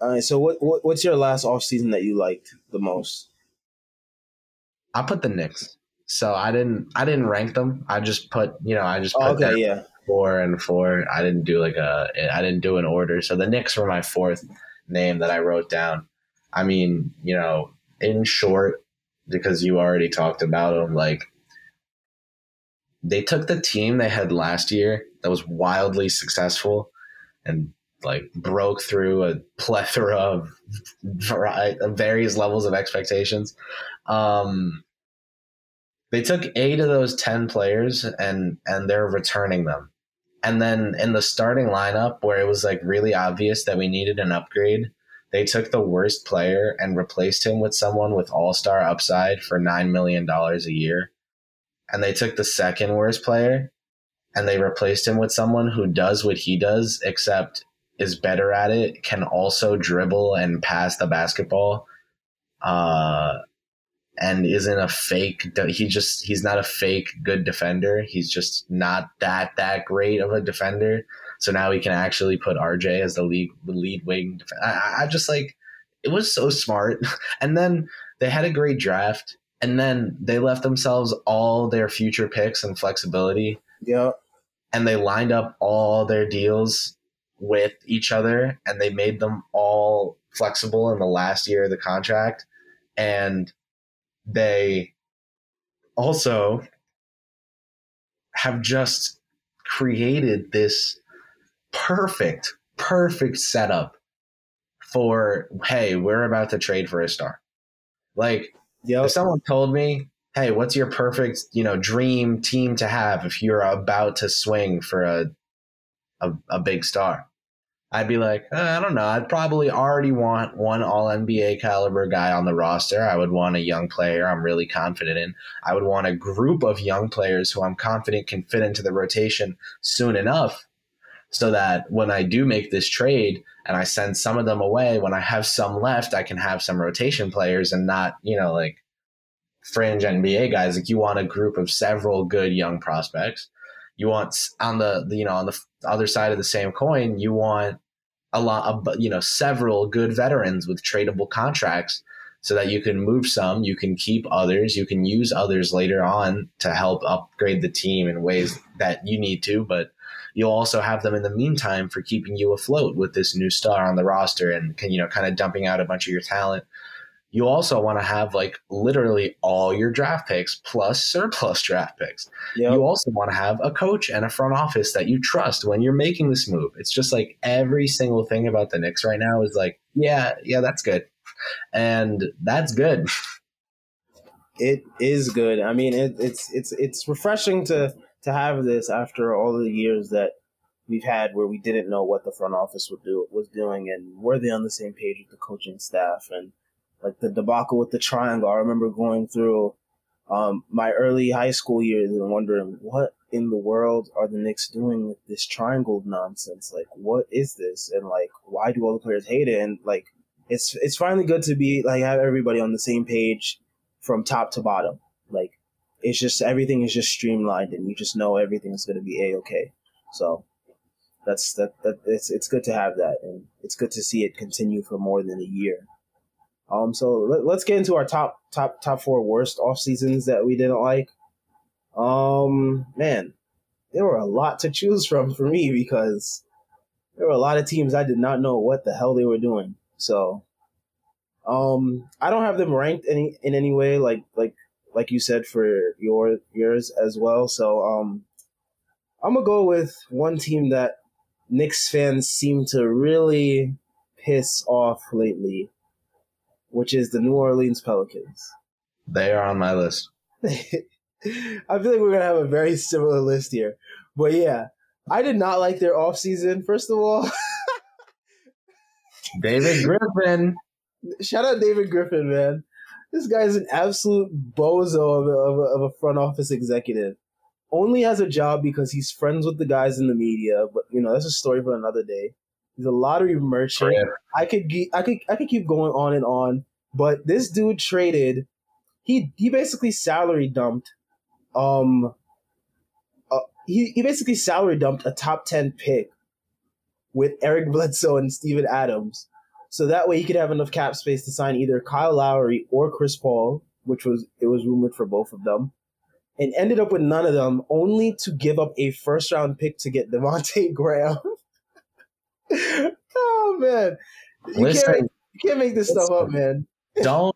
All right. So what, what what's your last off season that you liked the most? I put the Knicks. So I didn't I didn't rank them. I just put you know I just put oh, okay yeah four and four. I didn't do like a I didn't do an order. So the Knicks were my fourth name that I wrote down. I mean, you know, in short, because you already talked about them, like they took the team they had last year that was wildly successful and like broke through a plethora of various levels of expectations. Um, they took eight of those 10 players and and they're returning them and then in the starting lineup, where it was like really obvious that we needed an upgrade, they took the worst player and replaced him with someone with all star upside for $9 million a year. And they took the second worst player and they replaced him with someone who does what he does, except is better at it, can also dribble and pass the basketball. Uh, and isn't a fake he just he's not a fake good defender. He's just not that that great of a defender. So now we can actually put rj as the lead lead wing I, I just like it was so smart. And then they had a great draft and then they left themselves all their future picks and flexibility. Yeah and they lined up all their deals with each other and they made them all flexible in the last year of the contract. And they also have just created this perfect, perfect setup for hey, we're about to trade for a star. Like, yep. if someone told me, hey, what's your perfect, you know, dream team to have if you're about to swing for a a, a big star? I'd be like, uh, I don't know. I'd probably already want one all NBA caliber guy on the roster. I would want a young player I'm really confident in. I would want a group of young players who I'm confident can fit into the rotation soon enough so that when I do make this trade and I send some of them away, when I have some left, I can have some rotation players and not, you know, like fringe NBA guys. Like you want a group of several good young prospects. You want on the, the you know on the other side of the same coin, you want a lot of you know several good veterans with tradable contracts so that you can move some, you can keep others, you can use others later on to help upgrade the team in ways that you need to, but you'll also have them in the meantime for keeping you afloat with this new star on the roster and can you know kind of dumping out a bunch of your talent you also want to have like literally all your draft picks plus surplus draft picks. Yep. You also want to have a coach and a front office that you trust when you're making this move. It's just like every single thing about the Knicks right now is like, yeah, yeah, that's good. And that's good. It is good. I mean, it, it's it's it's refreshing to to have this after all the years that we've had where we didn't know what the front office would do was doing, and were they on the same page with the coaching staff and like the debacle with the triangle. I remember going through um, my early high school years and wondering what in the world are the Knicks doing with this triangle nonsense? Like, what is this? And like, why do all the players hate it? And like, it's it's finally good to be like have everybody on the same page from top to bottom. Like, it's just everything is just streamlined, and you just know everything's going to be a okay. So that's that that it's it's good to have that, and it's good to see it continue for more than a year. Um, so let, us get into our top top top four worst off seasons that we didn't like. Um, man, there were a lot to choose from for me because there were a lot of teams I did not know what the hell they were doing. So, um, I don't have them ranked any in any way like like like you said for your yours as well. So, um, I'm gonna go with one team that Knicks fans seem to really piss off lately which is the New Orleans Pelicans. They are on my list. I feel like we're gonna have a very similar list here. But yeah, I did not like their offseason, first of all. David Griffin. Shout out David Griffin, man. This guy is an absolute bozo of a, of, a, of a front office executive. Only has a job because he's friends with the guys in the media, but you know that's a story for another day. He's a lottery merchant. I could I could I could keep going on and on, but this dude traded. He he basically salary dumped. Um. Uh, he he basically salary dumped a top ten pick with Eric Bledsoe and Steven Adams, so that way he could have enough cap space to sign either Kyle Lowry or Chris Paul, which was it was rumored for both of them and ended up with none of them, only to give up a first round pick to get Devonte Graham. oh man, you Listen, can't you can't make this stuff up, man. don't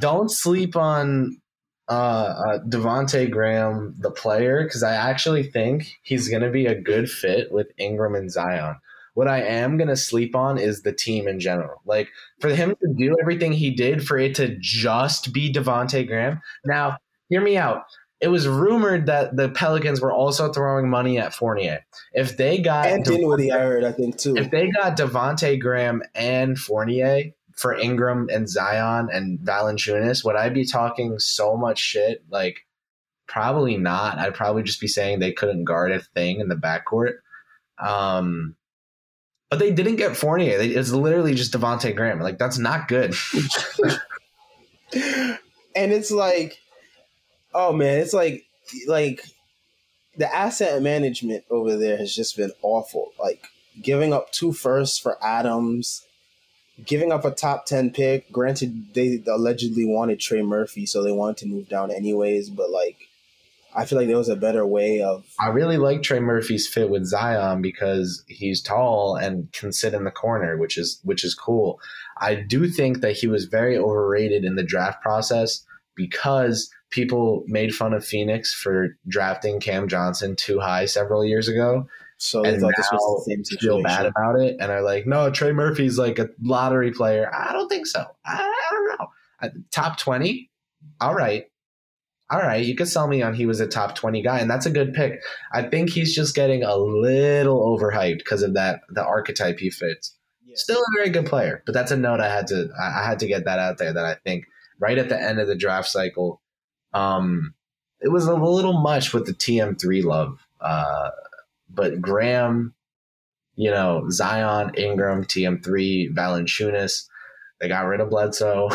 don't sleep on uh, uh Devonte Graham, the player, because I actually think he's going to be a good fit with Ingram and Zion. What I am going to sleep on is the team in general. Like for him to do everything he did, for it to just be Devonte Graham. Now, hear me out it was rumored that the Pelicans were also throwing money at Fournier. If they got and Dinwiddie, I heard, I think too. If they got Devonte Graham and Fournier for Ingram and Zion and Valanciunas, would I be talking so much shit? Like, probably not. I'd probably just be saying they couldn't guard a thing in the backcourt. Um, but they didn't get Fournier. They, it's literally just Devonte Graham. Like, that's not good. and it's like Oh man, it's like like the asset management over there has just been awful. Like giving up two firsts for Adams, giving up a top 10 pick. Granted, they allegedly wanted Trey Murphy, so they wanted to move down anyways, but like, I feel like there was a better way of. I really like Trey Murphy's fit with Zion because he's tall and can sit in the corner, which is which is cool. I do think that he was very overrated in the draft process because people made fun of Phoenix for drafting Cam Johnson too high several years ago. So and thought this was the same situation. Feel bad about it, and are like, no, Trey Murphy's like a lottery player. I don't think so. I, I don't know. Top twenty, all right, all right. You could sell me on he was a top twenty guy, and that's a good pick. I think he's just getting a little overhyped because of that the archetype he fits. Yeah. Still a very good player, but that's a note I had to I had to get that out there. That I think right at the end of the draft cycle, um, it was a little much with the TM3 love. Uh, but Graham, you know, Zion, Ingram, TM3, Valanciunas, they got rid of Bledsoe.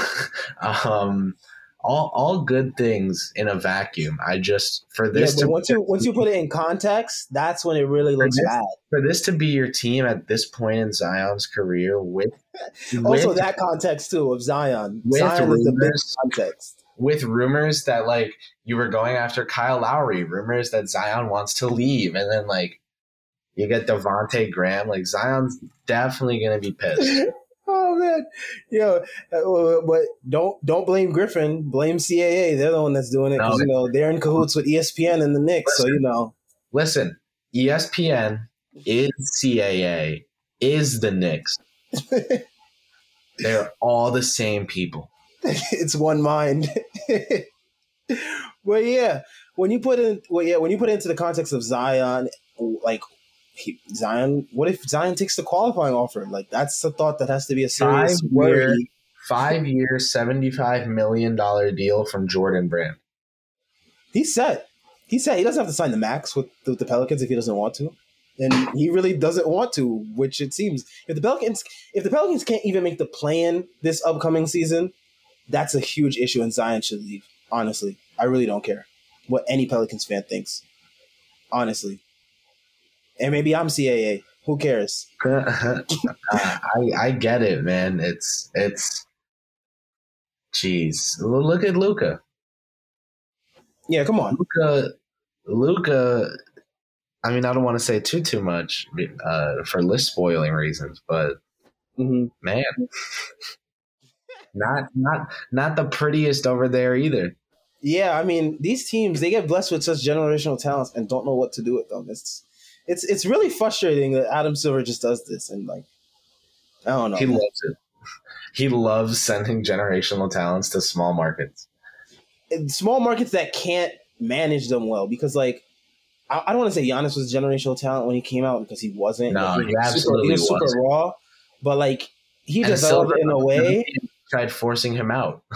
um, all, all good things in a vacuum. I just for this yeah, to once you once you put it in context, that's when it really looks this, bad. For this to be your team at this point in Zion's career, with also with, that context too of Zion. Zion rumors, is the big context with rumors that like you were going after Kyle Lowry, rumors that Zion wants to leave, and then like you get Devonte Graham. Like Zion's definitely gonna be pissed. oh man, yo, uh, but don't don't blame Griffin. Blame CAA. They're the one that's doing it because no, you know they're in cahoots with ESPN and the Knicks. Listen, so you know, listen, ESPN is CAA is the Knicks. They're all the same people. it's one mind. but yeah, when you put in, well, yeah, when you put it into the context of Zion, like he, Zion, what if Zion takes the qualifying offer? Like that's a thought that has to be a serious Five worry. year- Five year, $75 million deal from Jordan Brand. He's set. He said he doesn't have to sign the max with the, with the Pelicans if he doesn't want to, and he really doesn't want to. Which it seems if the Pelicans if the Pelicans can't even make the plan this upcoming season, that's a huge issue, and Zion should leave. Honestly, I really don't care what any Pelicans fan thinks. Honestly, and maybe I'm CAA. Who cares? I, I get it, man. It's it's jeez. Look at Luka. Yeah, come on. Luka Luka I mean I don't want to say too too much uh, for list spoiling reasons, but hmm man. not not not the prettiest over there either. Yeah, I mean these teams they get blessed with such generational talents and don't know what to do with them. It's it's it's really frustrating that Adam Silver just does this and like I don't know. He loves it. He loves sending generational talents to small markets. in small markets that can't manage them well because like I, I don't want to say Giannis was generational talent when he came out because he wasn't. No, Like, he was absolutely super, he was super wasn't. raw, but like he And developed Silver- in a way. Tried forcing him out.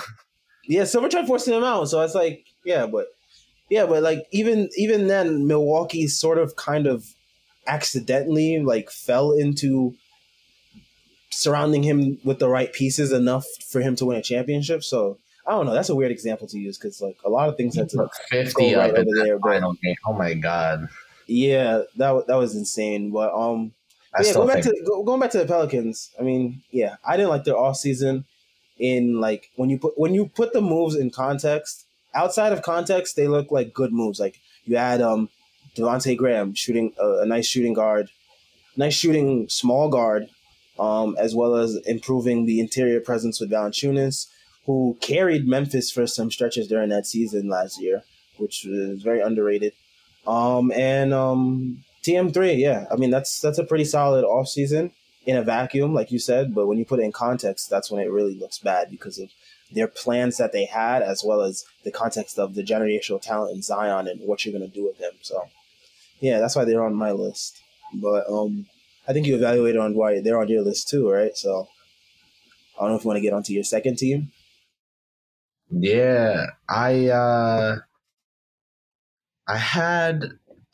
Yeah, Silver tried forcing him out, so it's like yeah, but yeah, but like even even then, Milwaukee sort of kind of accidentally like fell into surrounding him with the right pieces enough for him to win a championship. So I don't know. That's a weird example to use because like a lot of things had to Put 50 Go right up over there, but- game. Oh my god. Yeah, that that was insane. But um, I yeah, going back to go, going back to the Pelicans. I mean, yeah, I didn't like their off season. In like when you put when you put the moves in context, outside of context, they look like good moves. Like you had um Devonte Graham shooting a, a nice shooting guard, nice shooting small guard, um, as well as improving the interior presence with Valanciunas, who carried Memphis for some stretches during that season last year, which was very underrated. Um, and um, TM3, yeah, I mean that's that's a pretty solid off season in a vacuum, like you said. But when you put it in context, that's when it really looks bad because of their plans that they had, as well as the context of the generational talent in Zion and what you're gonna do with him. So, yeah, that's why they're on my list. But um, I think you evaluated on why they're on your list too, right? So, I don't know if you want to get onto your second team. Yeah, I uh I had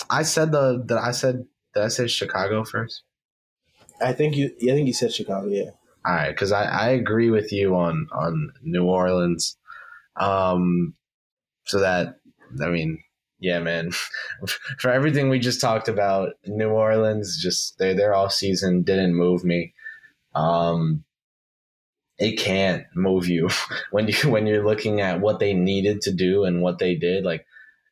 I said the that I said did I say Chicago first? I think you, I think you said Chicago, yeah. All right, because I, I agree with you on on New Orleans. Um, so that I mean, yeah, man. For everything we just talked about, New Orleans just their their off season didn't move me. Um, it can't move you when you when you're looking at what they needed to do and what they did. Like,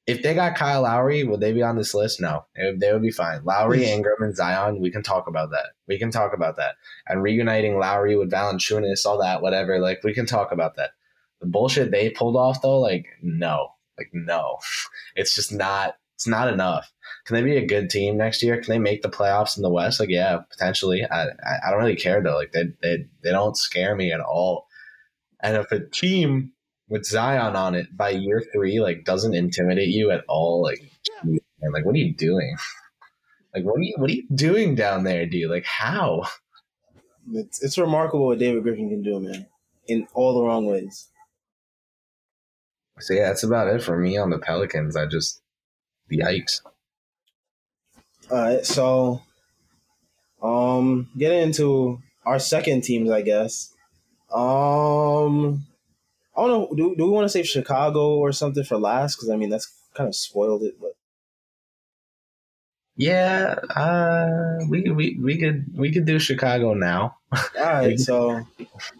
if they got Kyle Lowry, would they be on this list? No, they, they would be fine. Lowry, hmm. Ingram, and Zion, we can talk about that. We can talk about that. And reuniting Lowry with Valanciunas, all that, whatever. Like, we can talk about that. The bullshit they pulled off, though, like, no, like, no, it's just not. It's not enough. Can they be a good team next year? Can they make the playoffs in the West? Like, yeah, potentially. I, I, I don't really care though. Like, they, they, they don't scare me at all. And if a team with Zion on it by year three, like, doesn't intimidate you at all, like, geez, man, like, what are you doing? Like, what are you, what are you doing down there, dude? Like, how? It's it's remarkable what David Griffin can do, man, in all the wrong ways. So yeah, that's about it for me on the Pelicans. I just, the yikes. All right, so um, getting into our second teams, I guess. Um, I don't know. Do, do we want to save Chicago or something for last? Because I mean, that's kind of spoiled it. But Yeah, uh, we, we we could we could do Chicago now. all right, so,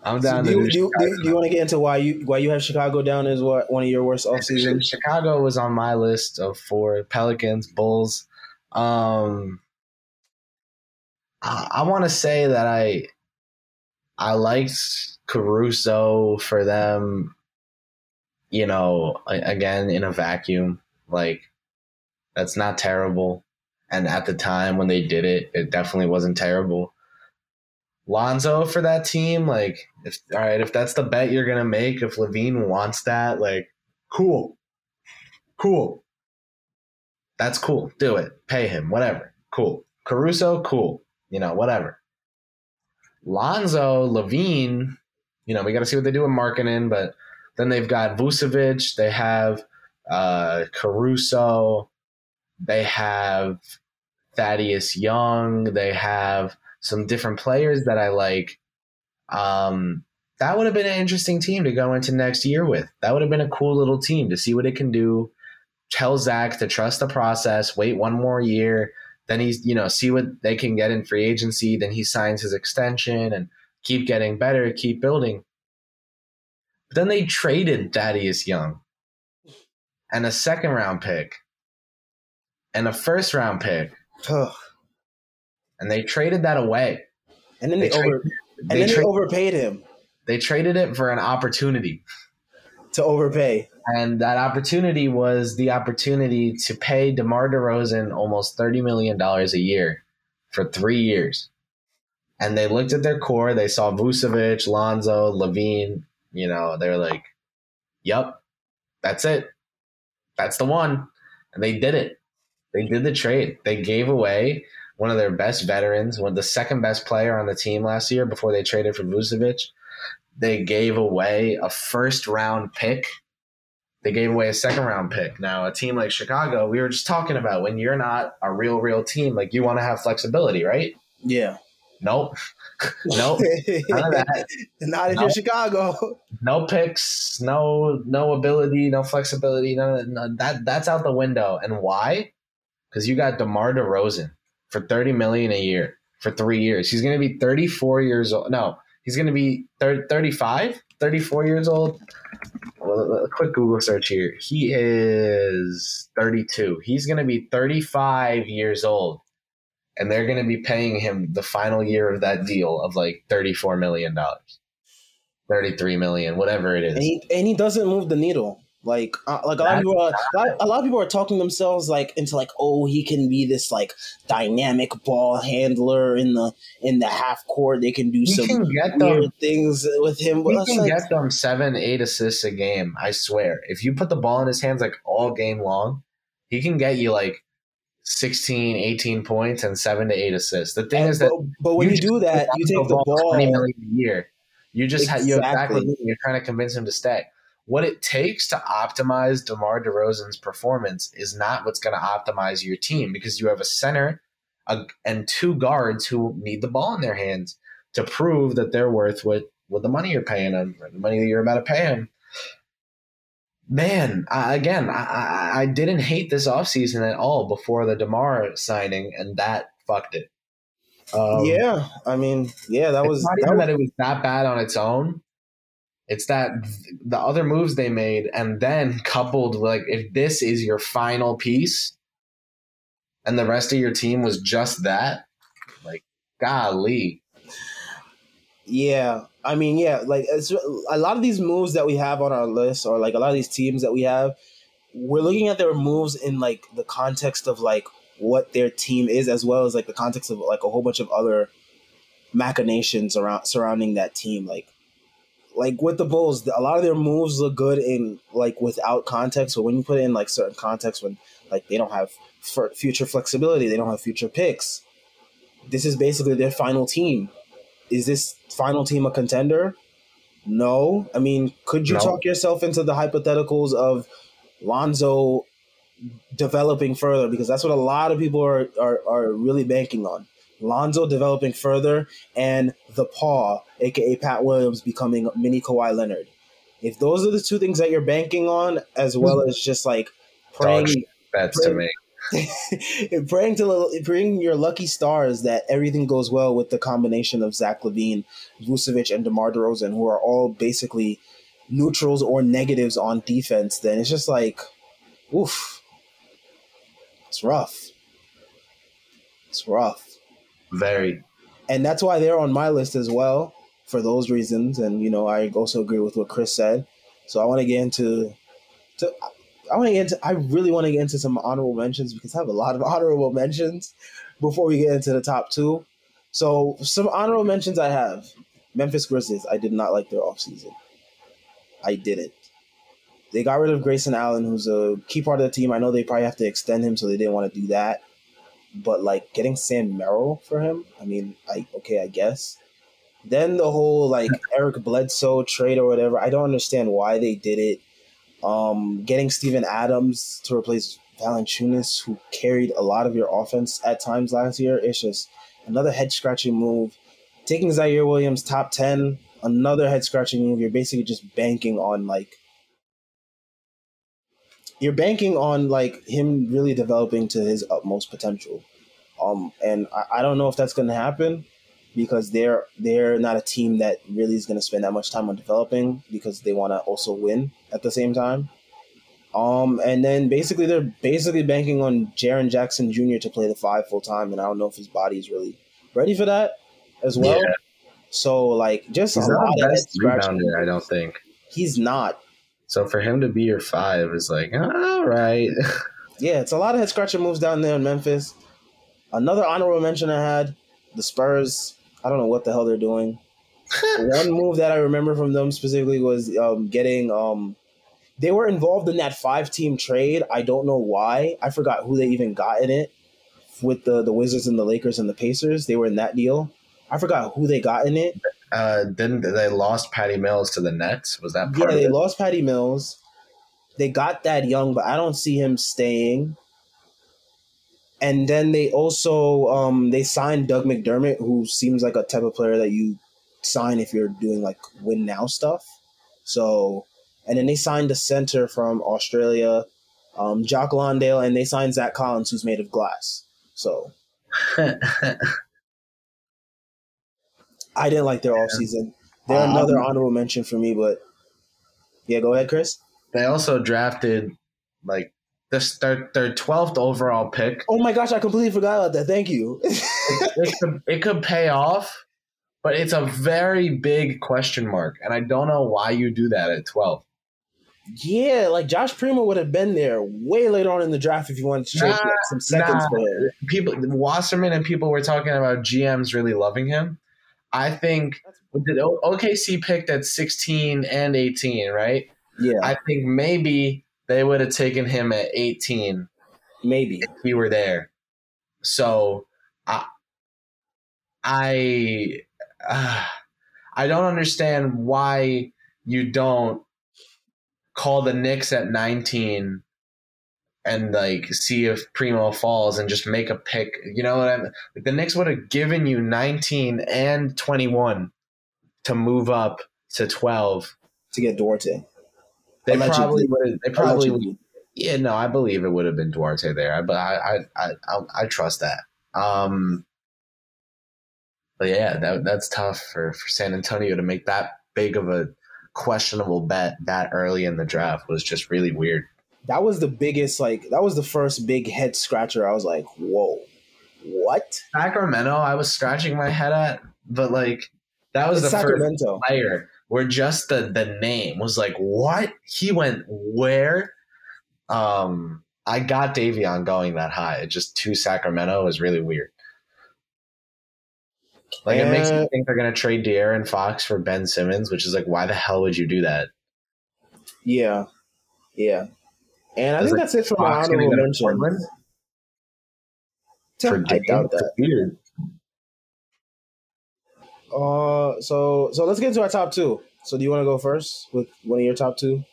I'm down you, do do, do, do you want to get into why you why you have Chicago down as what one of your worst off seasons? Chicago was on my list of four Pelicans, Bulls. Um, I, I want to say that I I liked Caruso for them. You know, again in a vacuum, like that's not terrible. And at the time when they did it, it definitely wasn't terrible. Lonzo for that team, like, if all right, if that's the bet you're gonna make, if LaVine wants that, like, cool, cool. That's cool. Do it. Pay him. Whatever. Cool. Caruso, cool. You know, whatever. Lonzo, LaVine, you know, we got to see what they do with Markkanen, but then they've got Vucevic, they have uh, Caruso, they have Thaddeus Young, they have some different players that I like. Um, that would have been an interesting team to go into next year with. That would have been a cool little team to see what it can do. Tell Zach to trust the process, wait one more year, then he's, you know, see what they can get in free agency. Then he signs his extension and keep getting better, keep building. But then they traded Thaddeus Young and a second round pick and a first round pick. and they traded that away. And then they, they over and they then tra- they overpaid him. They traded it for an opportunity to overpay. And that opportunity was the opportunity to pay DeMar DeRozan almost $30 million a year for three years. And they looked at their core. They saw Vucevic, Lonzo, LaVine. You know, they're like, yep, that's it. That's the one. And they did it. They did the trade. They gave away one of their best veterans, one of the second best player on the team last year before they traded for Vucevic. They gave away a first round pick they gave away a second round pick. Now, a team like Chicago, we were just talking about when you're not a real, real team, like you want to have flexibility, right? Yeah. Nope. nope. None of that. Not if nope. you're Chicago. No picks, no no ability, no flexibility. None of that, that that's out the window. And why? Because you got DeMar DeRozan for 30 million a year for three years. He's going to be 34 years old. No, he's going to be 30, 35, 34 years old a quick Google search here. He is 32. He's going to be 35 years old, and they're going to be paying him the final year of that deal of like 34 million dollars, 33 million, whatever it is. And he, and he doesn't move the needle. Like, uh, like a lot, of people are, a lot, a lot of people are talking themselves like into like, oh, he can be this like dynamic ball handler in the in the half court. They can do he some can get weird them, things with him. He can like, get them seven, eight assists a game. I swear. If you put the ball in his hands like all game long, he can get you like 16, 18 points and seven to eight assists. The thing and, is that, but, but when you, you do that, you take the ball, twenty million a year. You just exactly. have you exactly you're trying to convince him to stay what it takes to optimize DeMar DeRozan's performance is not what's going to optimize your team because you have a center a, and two guards who need the ball in their hands to prove that they're worth what, what the money you're paying them, the money that you're about to pay them. Man, I, again, I, I didn't hate this offseason at all before the DeMar signing, and that fucked it. Um, yeah, I mean, yeah, that was not that even was, that it was that bad on its own. It's that the other moves they made, and then coupled like if this is your final piece, and the rest of your team was just that, like golly. Yeah, I mean, yeah, like a lot of these moves that we have on our list, or like a lot of these teams that we have, we're looking at their moves in like the context of like what their team is, as well as like the context of like a whole bunch of other machinations around surrounding that team. Like like with the Bulls, a lot of their moves look good in like without context, but when you put it in like certain context, when like they don't have future flexibility, they don't have future picks. This is basically their final team. Is this final team a contender? No. I mean, could you no. talk yourself into the hypotheticals of Lonzo developing further? Because that's what a lot of people are, are, are really banking on. Lonzo developing further, and the paw, aka Pat Williams, becoming mini Kawhi Leonard. If those are the two things that you're banking on, as well as just like praying, bets to me. praying to bring your lucky stars that everything goes well with the combination of Zach LaVine, Vucevic, and DeMar DeRozan, who are all basically neutrals or negatives on defense, then it's just like, oof, it's rough. It's rough. Very. And that's why they're on my list as well for those reasons. And, you know, I also agree with what Chris said. So I want to get into, to, I want to get into, I really want to get into some honorable mentions because I have a lot of honorable mentions before we get into the top two. So some honorable mentions I have. Memphis Grizzlies. I did not like their offseason. I didn't. they got rid of Grayson Allen, who's a key part of the team. I know they probably have to extend him, so they didn't want to do that. But like getting Sam Merrill for him, I mean, I okay, I guess. Then the whole like Eric Bledsoe trade or whatever, I don't understand why they did it. Um, getting Steven Adams to replace Valanciunas, who carried a lot of your offense at times last year, it's just another head scratching move. Taking Ziaire Williams top ten, another head scratching move. You're basically just banking on like you're banking on like him really developing to his utmost potential. Um, and I, I don't know if that's going to happen because they're they're not a team that really is going to spend that much time on developing because they want to also win at the same time. Um, and then basically they're basically banking on Jaren Jackson Jr. to play the five full time, and I don't know if his body is really ready for that as well. Yeah. So like just he's a lot of best rebounder, I don't think he's not. So for him to be your five is like all right. yeah, it's a lot of head scratching moves down there in Memphis. Another honorable mention I had the Spurs. I don't know what the hell they're doing. One move that I remember from them specifically was um, getting. Um, they were involved in that five team trade. I don't know why. I forgot who they even got in it with the the Wizards and the Lakers and the Pacers. They were in that deal. I forgot who they got in it. Uh, then they lost Patty Mills to the Nets. Was that yeah? they lost Patty Mills. They got that young, but I don't see him staying. And then they also um, they signed Doug McDermott, who seems like a type of player that you sign if you're doing like win now stuff. So, and then they signed a center from Australia, um, Jock Landale, and they signed Zach Collins, who's made of glass. So. I didn't like their offseason. They're um, another honorable mention for me, but yeah, go ahead, Chris. They also drafted like this their their twelfth overall pick. Oh my gosh, I completely forgot about that. Thank you. it, it, could, it could pay off, but it's a very big question mark, and I don't know why you do that at twelve. Yeah, like Josh Primo would have been there way later on in the draft if you wanted to trade nah, some seconds nah. People, Wasserman and people were talking about GMs really loving him. I think did OKC picked at 16 and 18, right? Yeah. I think maybe they would have taken him at 18. Maybe if he were there. So I I uh, I don't understand why you don't call the Knicks at 19 and like see if Primo falls and just make a pick. You know what I mean? Like the Knicks would have given you 19 and 21 to move up to 12 to get Duarte. They probably would. They probably would. Yeah, no, I believe it would have been Duarte there, but I, I, I, I, I trust that. Um, but yeah, that that's tough for for San Antonio to make that big of a questionable bet that early in the draft was just really weird that was the biggest like that was the first big head scratcher. I was like, whoa, what? Sacramento, I was scratching my head at, but like that was it's the Sacramento. first player where just the the name was like, what? He went where? Um, I got Davion going that high. It just to Sacramento was really weird. Like it makes me think they're gonna trade De'Aaron Fox for Ben Simmons, which is like, why the hell would you do that? Yeah, yeah. And I think like that's it for my honorable mentions. I doubt that. Weird. Uh, so so let's get into our top two. So do you want to go first with one of your top two,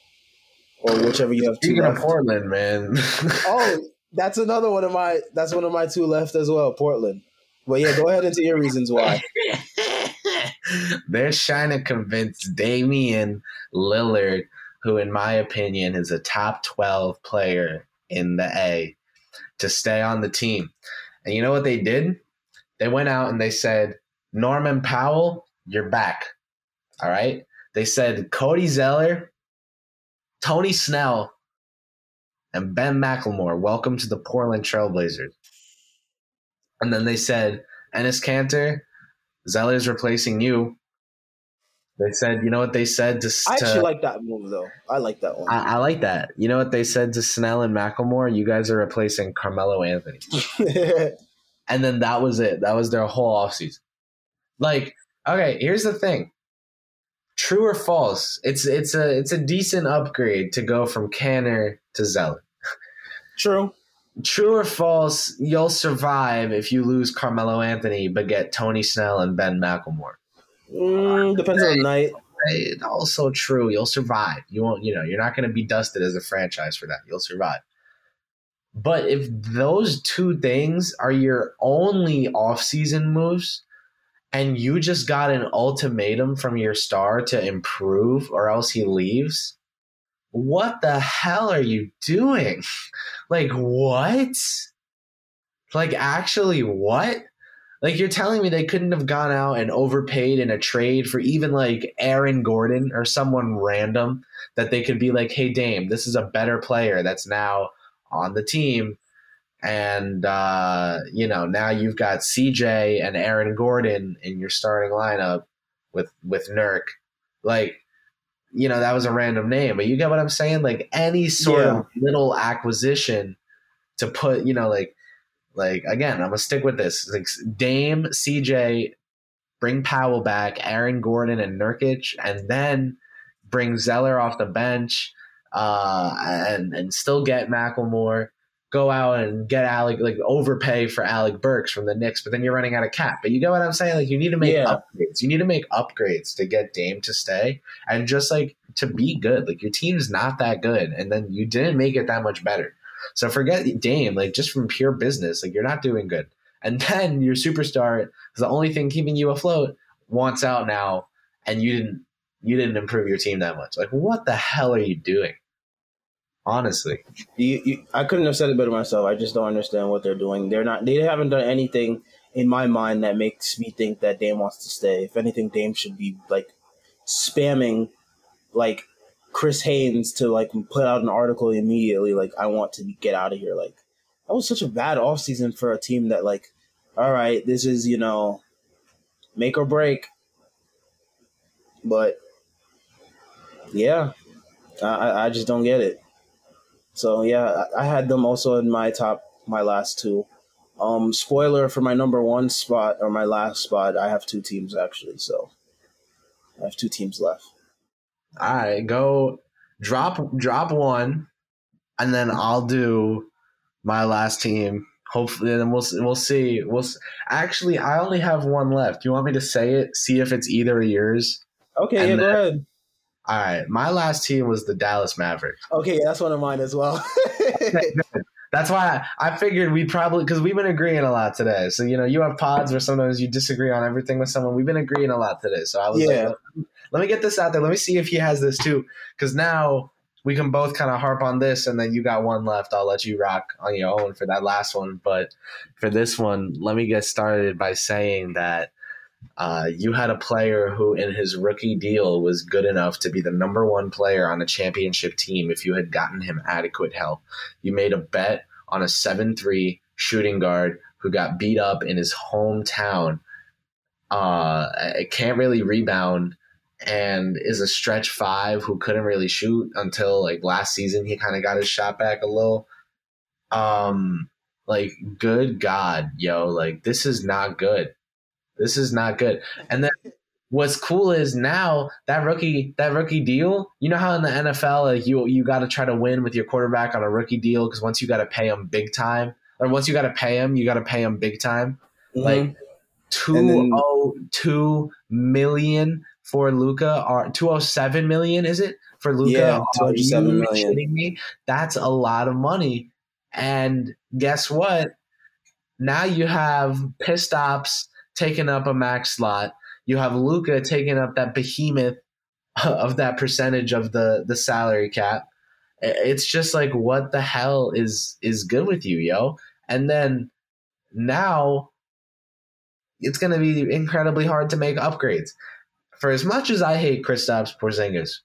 or whichever you have two? Speaking of Portland, man. oh, that's another one of my. That's one of my two left as well. Portland. but yeah, go ahead into your reasons why. They're trying to convince Damian Lillard who, in my opinion, is a top 12 player in the A, to stay on the team. And you know what they did? They went out and they said, Norman Powell, you're back. All right. They said Cody Zeller, Tony Snell, and Ben McLemore, welcome to the Portland Trailblazers. And then they said, Enes Kanter, Zeller's replacing you. They said, you know what they said to. I actually to, like that move though. I like that one. I, I, like that. You know what they said to Snell and McLemore? You guys are replacing Carmelo Anthony. and then that was it. That was their whole offseason. Like, okay, here's the thing. true or false? It's it's a it's a decent upgrade to go from Kanter to Zeller. True. True or false? You'll survive if you lose Carmelo Anthony, but get Tony Snell and Ben McLemore. Mm, depends on the night. Right, also true. You'll survive. You won't. You know, you're not going to be dusted as a franchise for that. You'll survive. But if those two things are your only offseason moves, and you just got an ultimatum from your star to improve or else he leaves, what the hell are you doing? like, what? Like, actually, what? Like, you're telling me they couldn't have gone out and overpaid in a trade for even like Aaron Gordon or someone random that they could be like, hey, Dame, this is a better player that's now on the team. And, uh, you know, now you've got CJ and Aaron Gordon in your starting lineup with, with Nurk. Like, you know, that was a random name, but you get what I'm saying? Like any sort yeah. of little acquisition to put, you know, like, like again, I'm gonna stick with this. Like Dame, CJ, bring Powell back, Aaron Gordon and Nurkic, and then bring Zeller off the bench uh, and and still get McLemore. Go out and get Alec like overpay for Alec Burks from the Knicks, but then you're running out of cap. But you get what I'm saying? Like you need to make yeah. upgrades. You need to make upgrades to get Dame to stay and just like to be good. Like your team's not that good, and then you didn't make it that much better. So forget Dame. Like just from pure business, like you're not doing good. And then your superstar is the only thing keeping you afloat. Wants out now, and you didn't you didn't improve your team that much. Like what the hell are you doing? honestly. You, you, I couldn't have said it better myself. I just don't understand what they're doing. They're not. They haven't done anything in my mind that makes me think that Dame wants to stay. If anything, Dame should be like spamming like Chris Haynes to like put out an article immediately. Like I want to get out of here. Like that was such a bad offseason for a team that like, all right, this is you know, make or break. But yeah, I, I just don't get it. So yeah, I had them also in my top, my last two. Um, spoiler for my number one spot or my last spot, I have two teams actually. So I have two teams left. All right, go drop drop one, and then I'll do my last team. Hopefully, then we'll we'll see. We'll actually, I only have one left. You want me to say it? See if it's either of yours. Okay, and yeah, then, go ahead. All right, my last team was the Dallas Mavericks. Okay, yeah, that's one of mine as well. that's why I figured we'd probably because we've been agreeing a lot today. So you know, you have pods where sometimes you disagree on everything with someone. We've been agreeing a lot today. So I was yeah. like, let me get this out there. Let me see if he has this too, because now we can both kind of harp on this, and then you got one left. I'll let you rock on your own for that last one. But for this one, let me get started by saying that uh, you had a player who, in his rookie deal, was good enough to be the number one player on a championship team if you had gotten him adequate help. You made a bet on a 7 3 shooting guard who got beat up in his hometown, uh, can't really rebound, and is a stretch five who couldn't really shoot until like last season. He kind of got his shot back a little. Um, like, good God, yo, like, this is not good this is not good. And then what's cool is now that rookie that rookie deal. You know how in the NFL like you you got to try to win with your quarterback on a rookie deal because once you got to pay him big time, or once you got to pay him, you got to pay him big time. Mm-hmm. Like two oh two million for Luka oh seven million is it for Luka, Yeah, two hundred seven million. Kidding me? That's a lot of money. And guess what? Now you have Kristaps taking up a max slot. You have Luka taking up that behemoth of that percentage of the the salary cap. It's just like what the hell is is good with you, yo? And then now it's going to be incredibly hard to make upgrades. For as much as I hate Kristaps Porzingis,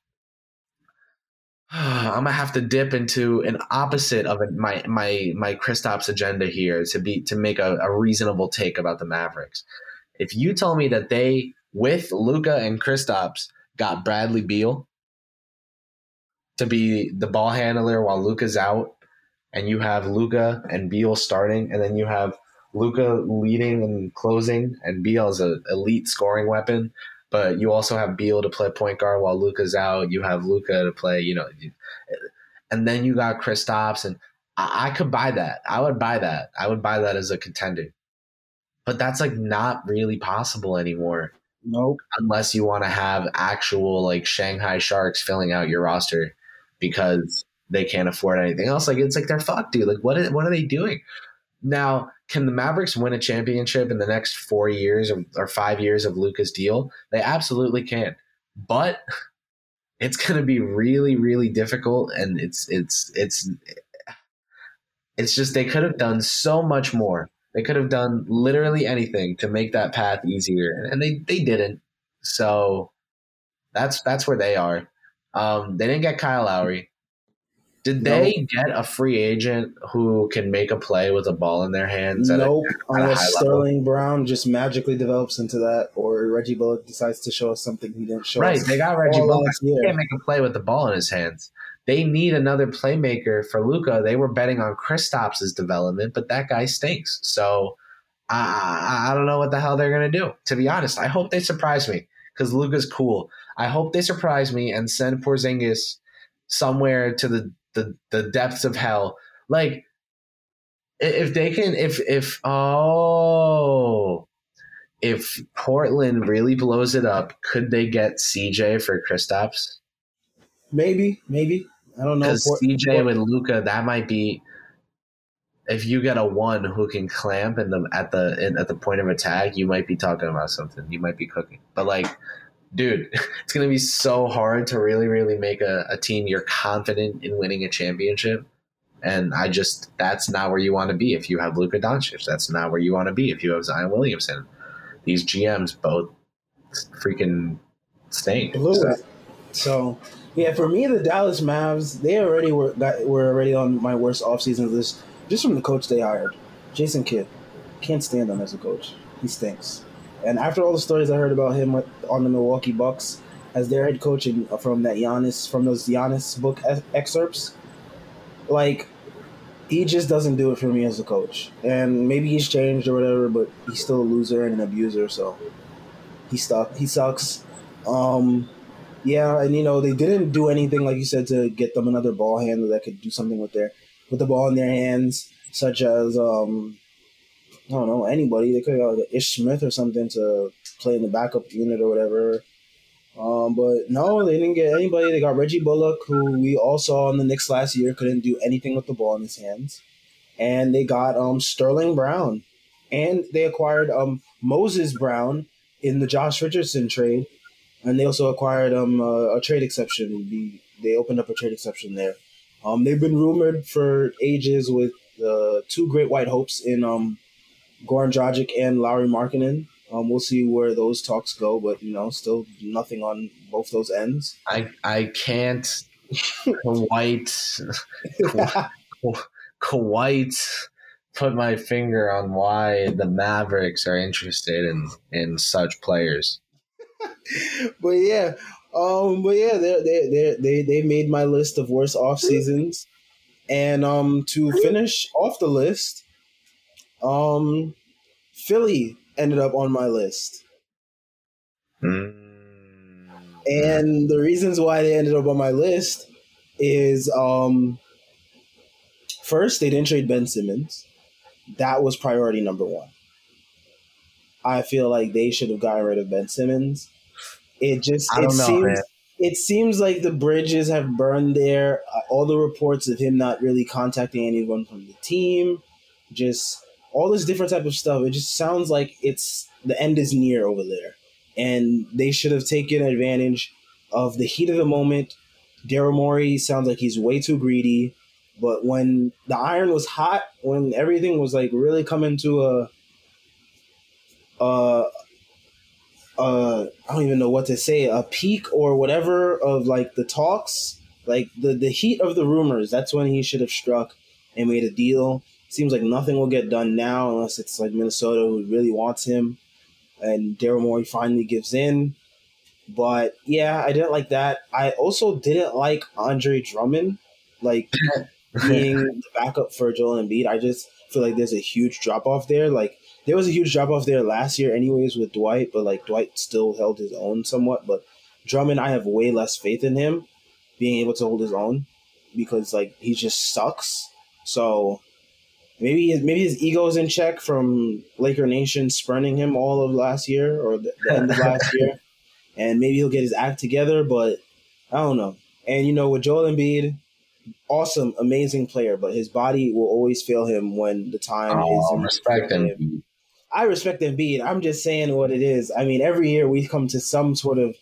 I'm gonna have to dip into an opposite of my my my Kristaps agenda here to be to make a, a reasonable take about the Mavericks. If you tell me that they with Luka and Kristaps got Bradley Beal to be the ball handler while Luka's out, and you have Luka and Beal starting, and then you have Luka leading and closing, and Beal is an elite scoring weapon. But you also have Beal to play point guard while Luka's out. You have Luka to play, you know, and then you got Kristaps, and I, I could buy that. I would buy that. I would buy that as a contender. But that's like not really possible anymore. Nope. Unless you want to have actual like Shanghai Sharks filling out your roster because they can't afford anything else. Like it's like they're fucked, dude. Like what is, what are they doing? Now, can the Mavericks win a championship in the next four years or, or five years of Luka's deal? They absolutely can. But it's going to be really, really difficult, and it's it's it's it's just they could have done so much more. They could have done literally anything to make that path easier, and they they didn't. So that's that's where they are. Um, they didn't get Kyle Lowry. Did they nope. get a free agent who can make a play with a ball in their hands? Nope. A, Unless Sterling Brown just magically develops into that, or Reggie Bullock decides to show us something he didn't show right, us. Right. They got Reggie Bullock. He can't make a play with the ball in his hands. They need another playmaker for Luka. They were betting on Kristaps' development, but that guy stinks. So I, I don't know what the hell they're gonna do. To be honest, I hope they surprise me because Luka's cool. I hope they surprise me and send Porzingis somewhere to the the the depths of hell. Like if they can if if oh if Portland really blows it up, could they get CJ for Kristaps? Maybe, maybe. I don't know. Because CJ Port- with Luka, that might be. If you get a one who can clamp in the at the in, at the point of attack, you might be talking about something. You might be cooking. But like dude, it's going to be so hard to really, really make a, a team you're confident in winning a championship. And I just, that's not where you want to be if you have Luka Doncic. That's not where you want to be if you have Zion Williamson. These GMs both freaking stink. So. so, yeah, for me, the Dallas Mavs, they already were got, were already on my worst offseason list just from the coach they hired, Jason Kidd. Can't stand him as a coach. He stinks. And after all the stories I heard about him on the Milwaukee Bucks as their head coach and from that Giannis from those Giannis book excerpts, like he just doesn't do it for me as a coach. And maybe he's changed or whatever, but he's still a loser and an abuser. So he stuck. He sucks. Um, yeah, and you know they didn't do anything like you said to get them another ball handler that could do something with their with the ball in their hands, such as um, I don't know anybody. They could have like Ish Smith or something to play in the backup unit or whatever. Um, but no, they didn't get anybody. They got Reggie Bullock, who we all saw in the Knicks last year, couldn't do anything with the ball in his hands, and they got um Sterling Brown, and they acquired um Moses Brown in the Josh Richardson trade, and they also acquired um a, a trade exception. The, they opened up a trade exception there. Um, they've been rumored for ages with the two great white hopes in um Goran Dragic and Lauri Markkanen. Um, we'll see where those talks go, but you know, still nothing on both those ends. I I can't quite quite put my finger on why the Mavericks are interested in in such players. but yeah, um, but yeah, they they they they made my list of worst off seasons, and um, to finish off the list, um, Philly ended up on my list. Mm. And the reasons why they ended up on my list is um, first, they didn't trade Ben Simmons. That was priority number one. I feel like they should have gotten rid of Ben Simmons. It just it know, seems man. it seems like the bridges have burned there. Uh, all the reports of him not really contacting anyone from the team, just all this different type of stuff. It just sounds like it's the end is near over there, and they should have taken advantage of the heat of the moment. Daryl Morey sounds like he's way too greedy, but when the iron was hot, when everything was like really coming to a, uh, uh, I don't even know what to say, a peak or whatever of like the talks, like the the heat of the rumors. That's when he should have struck and made a deal seems like nothing will get done now unless it's like Minnesota who really wants him, and Daryl Morey finally gives in. But yeah, I didn't like that. I also didn't like Andre Drummond. Like being the backup for Joel Embiid. I just feel like there's a huge drop off there. Like there was a huge drop off there last year, anyways, with Dwight, but like Dwight still held his own somewhat. But Drummond, I have way less faith in him being able to hold his own because like he just sucks. So maybe maybe his ego's in check from Laker Nation spurning him all of last year or the, the end of last year, and maybe he'll get his act together. But I don't know. And you know, with Joel Embiid, awesome, amazing player, but his body will always fail him when the time Oh, is. respect him. I respect Embiid. I'm just saying what it is. I mean, every year we come to some sort of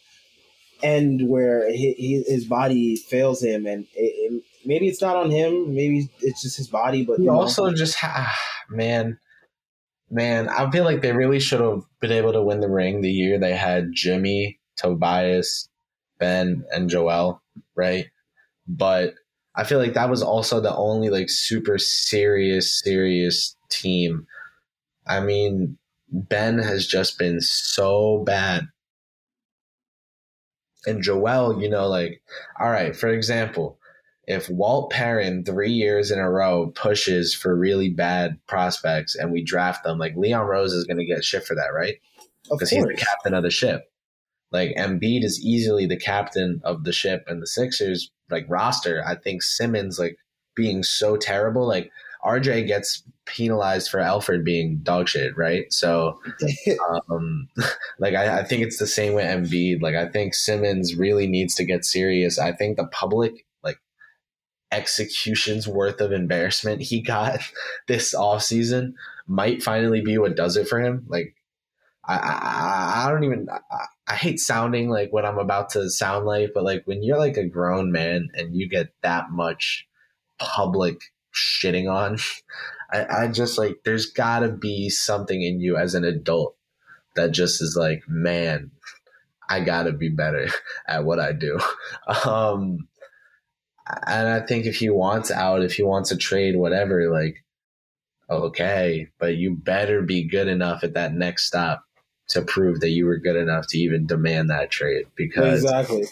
end where he, he, his body fails him, and it, it, maybe it's not on him. Maybe it's just his body. But He you know, also just ha- ah, man, man. I feel like they really should have been able to win the ring the year they had Jimmy, Tobias, Ben, and Joel, right? But I feel like that was also the only like super serious, serious team. I mean, Ben has just been so bad. And Joel, you know, like, all right, for example, if Walt Perrin three years in a row pushes for really bad prospects and we draft them, like Leon Rose is going to get shit for that, right? Because he's the captain of the ship. Like Embiid is easily the captain of the ship, and the Sixers like roster. I think Simmons like being so terrible, like RJ gets penalized for Alfred being dog shit, right? So um, like I, I think it's the same with Embiid. Like I think Simmons really needs to get serious. I think the public executions worth of embarrassment he got this off season might finally be what does it for him. Like I I, I don't even I, I hate sounding like what I'm about to sound like, but like when you're like a grown man and you get that much public shitting on, I, I just like there's gotta be something in you as an adult that just is like, man, I gotta be better at what I do. Um, and I think if he wants out, if he wants to trade, whatever, like, okay, but you better be good enough at that next stop to prove that you were good enough to even demand that trade. Because exactly.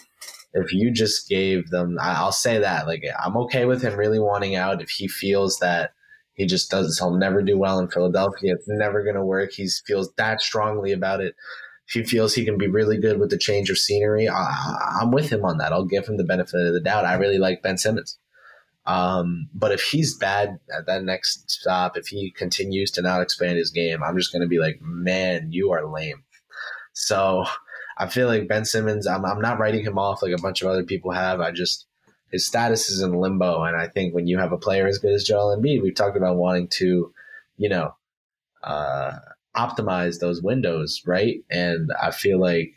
if you just gave them, I'll say that, like, I'm okay with him really wanting out if he feels that he just doesn't, he'll never do well in Philadelphia. It's never going to work. He feels that strongly about it. If he feels he can be really good with the change of scenery, I, I'm with him on that. I'll give him the benefit of the doubt. I really like Ben Simmons. Um, but if he's bad at that next stop, if he continues to not expand his game, I'm just going to be like, man, you are lame. So I feel like Ben Simmons, I'm, I'm not writing him off like a bunch of other people have. I just, his status is in limbo. And I think when you have a player as good as Joel Embiid, we've talked about wanting to, you know, uh, optimize those windows, right? And I feel like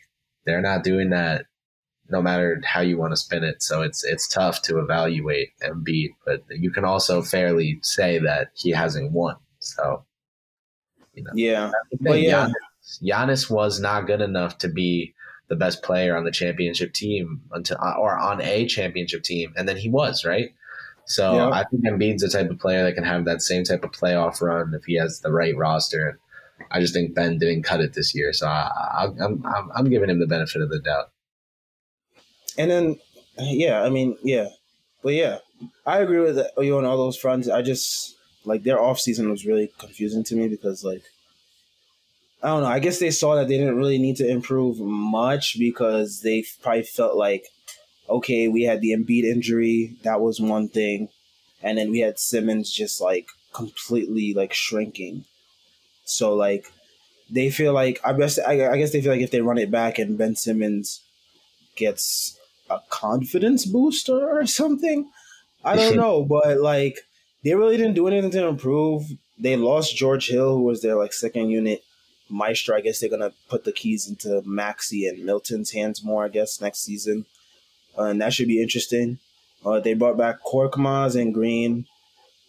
they're not doing that no matter how you want to spin it. So it's it's tough to evaluate Embiid, but you can also fairly say that he hasn't won. So you know, Yeah. Yeah. Giannis, Giannis was not good enough to be the best player on the championship team until uh, or on a championship team, and then he was right. So Yeah. I think Embiid's the type of player that can have that same type of playoff run if he has the right roster. I just think Ben didn't cut it this year, so I, I'm, I'm I'm giving him the benefit of the doubt. And then, yeah, I mean, yeah, but yeah, I agree with you on all those fronts. I just like their off season was really confusing to me because like I don't know. I guess they saw that they didn't really need to improve much because they probably felt like, okay, we had the Embiid injury, that was one thing, and then we had Simmons just like completely like shrinking. So like they feel like I guess I, I guess they feel like if they run it back and Ben Simmons gets a confidence booster or something. I don't know, but like they really didn't do anything to improve. They lost George Hill, who was their like second unit maestro. I guess they're gonna put the keys into Maxey and Milton's hands more. I guess next season, uh, and that should be interesting. Uh, they brought back Korkmaz and Green,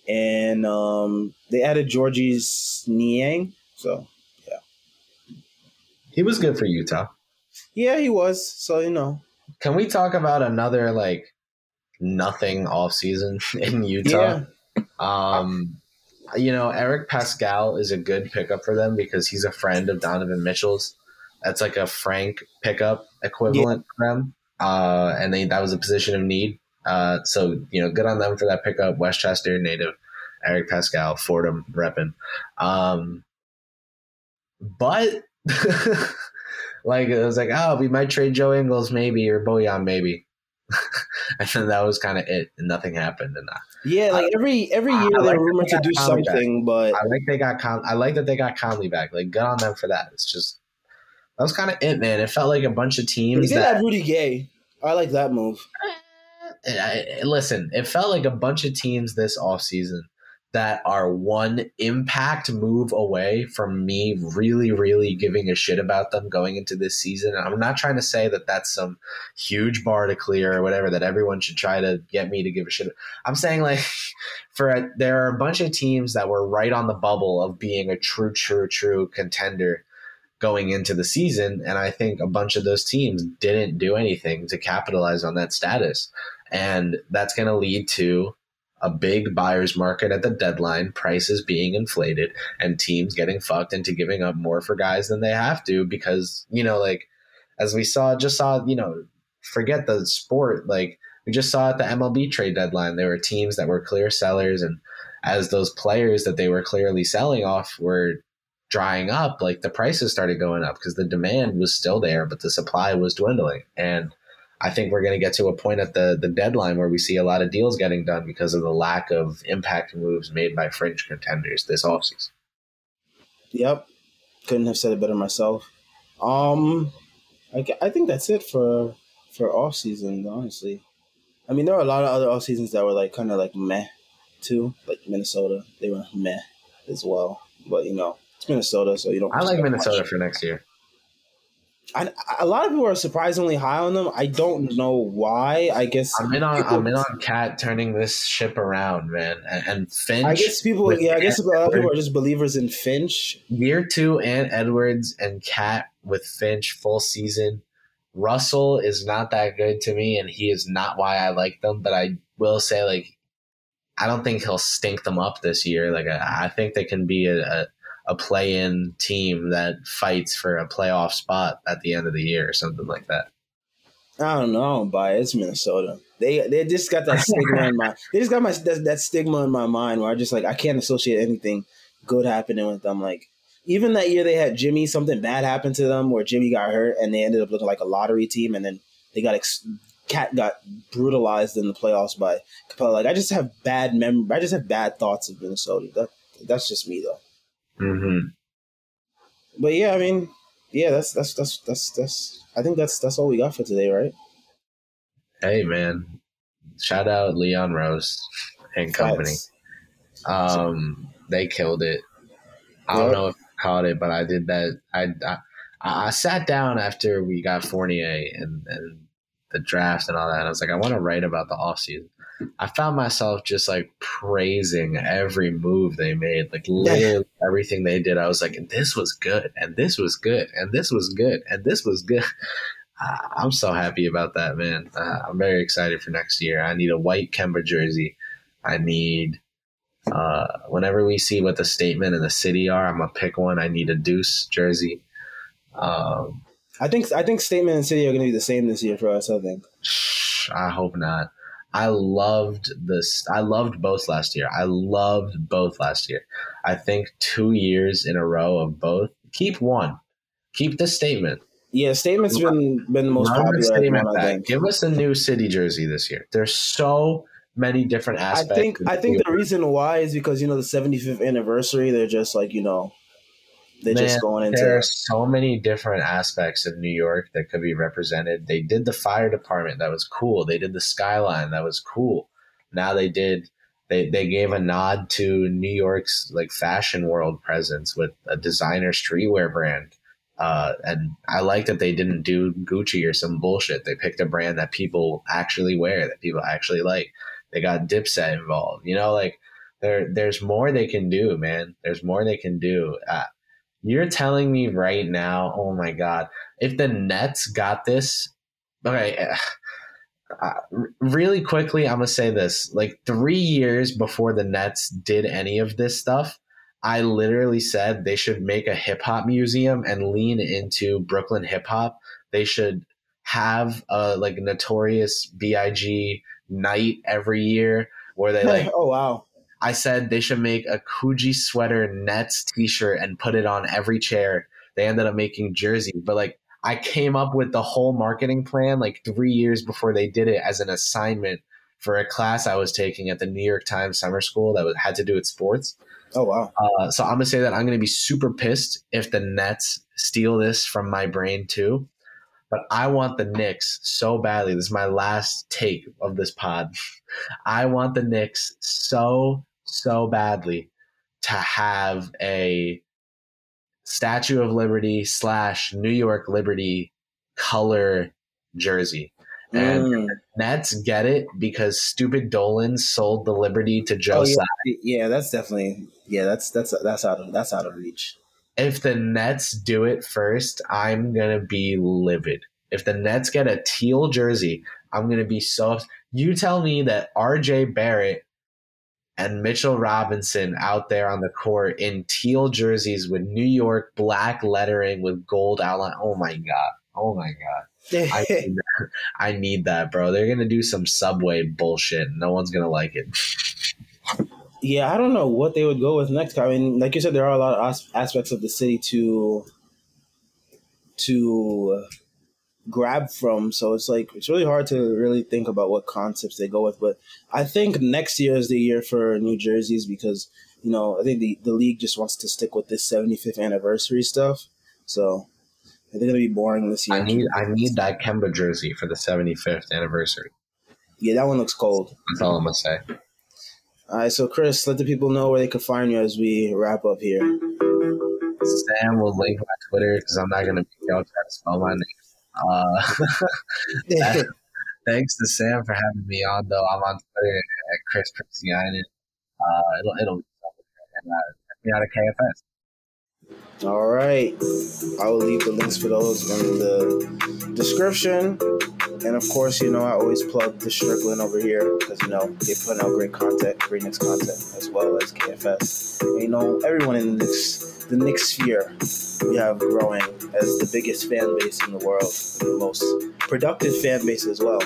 and um, they added Georges Niang. So yeah, He was good for Utah. yeah, he was. So you know, Can we talk about another like nothing off season in Utah? yeah, Um, you know, Eric Paschall is a good pickup for them because he's a friend of Donovan Mitchell's. That's like a Frank pickup equivalent for them. Uh, and they that was a position of need. Uh, so you know, good on them for that pickup. Westchester native, Eric Paschall, Fordham repping. Um, but like it was like, oh, we might trade Joe Ingles maybe or Bojan maybe. and then that was kind of it, and nothing happened. And uh, yeah, like every every year I they're rumored to do Conley something, but I like they got Con- I like that they got Conley back. Like good on them for that. It's just that was kind of it, man. It felt like a bunch of they teams did that have Rudy Gay. I like that move. I, listen, it felt like a bunch of teams this offseason that are one impact move away from me really, really giving a shit about them going into this season. I'm not trying to say that that's some huge bar to clear or whatever that everyone should try to get me to give a shit. I'm saying like for a, there are a bunch of teams that were right on the bubble of being a true, true, true contender going into the season. And I think a bunch of those teams didn't do anything to capitalize on that status. And that's going to lead to a big buyer's market at the deadline, prices being inflated, and teams getting fucked into giving up more for guys than they have to because, you know, like as we saw, just saw, you know, forget the sport, like we just saw at the MLB trade deadline, there were teams that were clear sellers. And as those players that they were clearly selling off were drying up, like the prices started going up because the demand was still there, but the supply was dwindling. And I think we're going to get to a point at the the deadline where we see a lot of deals getting done because of the lack of impact moves made by fringe contenders this offseason. Yep, couldn't have said it better myself. Um, I, I think that's it for for off season. Honestly, I mean there are a lot of other off seasons that were like kind of like meh too, like Minnesota. They were meh as well, but you know it's Minnesota, so you don't. I like Minnesota much. for next year. I, a lot of people are surprisingly high on them. I don't know why. I guess I'm in on I'm in on KAT turning this ship around, man, and, and Finch. I guess people. Yeah, I guess a lot of people are just believers in Finch. year two and Edwards and KAT with Finch full season. Russell is not that good to me, and he is not why I like them. But I will say, like, I don't think he'll stink them up this year. Like, I, I think they can be a, a, a play-in team that fights for a playoff spot at the end of the year or something like that. I don't know. I'm. It's Minnesota. They they just got that stigma in my. They just got my that, that stigma in my mind where I just like I can't associate anything good happening with them. Like even that year they had Jimmy, something bad happened to them where Jimmy got hurt and they ended up looking like a lottery team, and then they got ex- KAT got brutalized in the playoffs by Capela. Like I just have bad mem. I just have bad thoughts of Minnesota. That that's just me though. Mm-hmm. But yeah, I mean, yeah, that's that's that's that's that's. I think that's that's all we got for today, right? Hey, man! Shout out Leon Rose and company. Facts. Um, they killed it. I don't Yep. know if I caught it, but I did that. I, I I sat down after we got Fournier and, and the draft and all that. And I was like, I want to write about the offseason. I found myself just like praising every move they made, like literally everything they did. I was like, this was good, and this was good, and this was good, and this was good. Ah, I'm so happy about that, man. Uh, I'm very excited for next year. I need a white Kemba jersey. I need uh, whenever we see what the statement and the city are, I'm gonna pick one. I need a Deuce jersey. Um, I think I think Statement and City are going to be the same this year for us. I think. I hope not. I loved this. I loved both last year. I loved both last year. I think two years in a row of both. Keep one. Keep the statement. Yeah, Statement's been been the most Run popular statement one. I think. Give us a new city jersey this year. There's so many different aspects. I think I think the reason why is because you know the 75th anniversary. They're just like you know, they're Man, just going into. There are so many different aspects of New York that could be represented. They did the fire department, that was cool. They did the skyline, that was cool. Now they did they they gave a nod to New York's like fashion world presence with a designer streetwear brand. Uh, and I like that they didn't do Gucci or some bullshit. They picked a brand that people actually wear, that people actually like. They got Dipset involved. You know, like there there's more they can do, man. There's more they can do. Uh, you're telling me right now, oh my god, if the Nets got this, okay. Uh, really quickly, I'm gonna say this: like three years before the Nets did any of this stuff, I literally said they should make a hip hop museum and lean into Brooklyn hip hop. They should have a like notorious Big, night every year where they like oh wow. I said they should make a Coogi sweater Nets t-shirt and put it on every chair. They ended up making jerseys, but like I came up with the whole marketing plan like 3 years before they did it as an assignment for a class I was taking at the New York Times summer school that had to do with sports. Oh wow. Uh, so I'm gonna say that I'm gonna be super pissed if the Nets steal this from my brain too. But I want the Knicks so badly. This is my last take of this pod. I want the Knicks so so badly to have a Statue of Liberty slash New York Liberty color jersey. And Mm. Nets get it because stupid Dolan sold the Liberty to Joe Oh, yeah. yeah, that's definitely yeah, that's that's that's out of that's out of reach. if the Nets do it first, I'm gonna be livid. If the Nets get a teal jersey, I'm gonna be so. You tell me that R.J. Barrett and Mitchell Robinson out there on the court in teal jerseys with New York black lettering with gold outline. Oh my god! Oh my god! I need that. I need that, bro. They're gonna do some subway bullshit. No one's gonna like it. Yeah, I don't know what they would go with next. I mean, like you said, there are a lot of aspects of the city to to grab from. So it's like it's really hard to really think about what concepts they go with. But I think next year is the year for New Jerseys because you know I think the the league just wants to stick with this 75th anniversary stuff. So they're gonna be boring this year. I need I need that Kemba jersey for the 75th anniversary. yeah, that one looks cold. That's all I'm gonna say. All right, so Chris, let the people know where they can find you as we wrap up here. Sam will link my Twitter because I'm not gonna be y'all try to spell my name. Uh, thanks to Sam for having me on though. I'm on Twitter at Chris Christianen. Uh, it'll it'll and, uh, me out at KFS. All right. I will leave the links for those in the description. And of course, you know, I always plug the Strickland over here because, you know, they put out great content, great Knicks content, as well as KFS. And, you know, everyone in the Knicks, the Knicks sphere, we have growing as the biggest fan base in the world, the most productive fan base as well.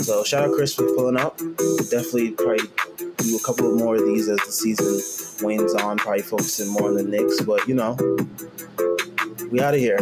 So shout out Chris for pulling up. Definitely probably do a couple more of these as the season wanes on, probably focusing more on the Knicks. But you know, we out of here.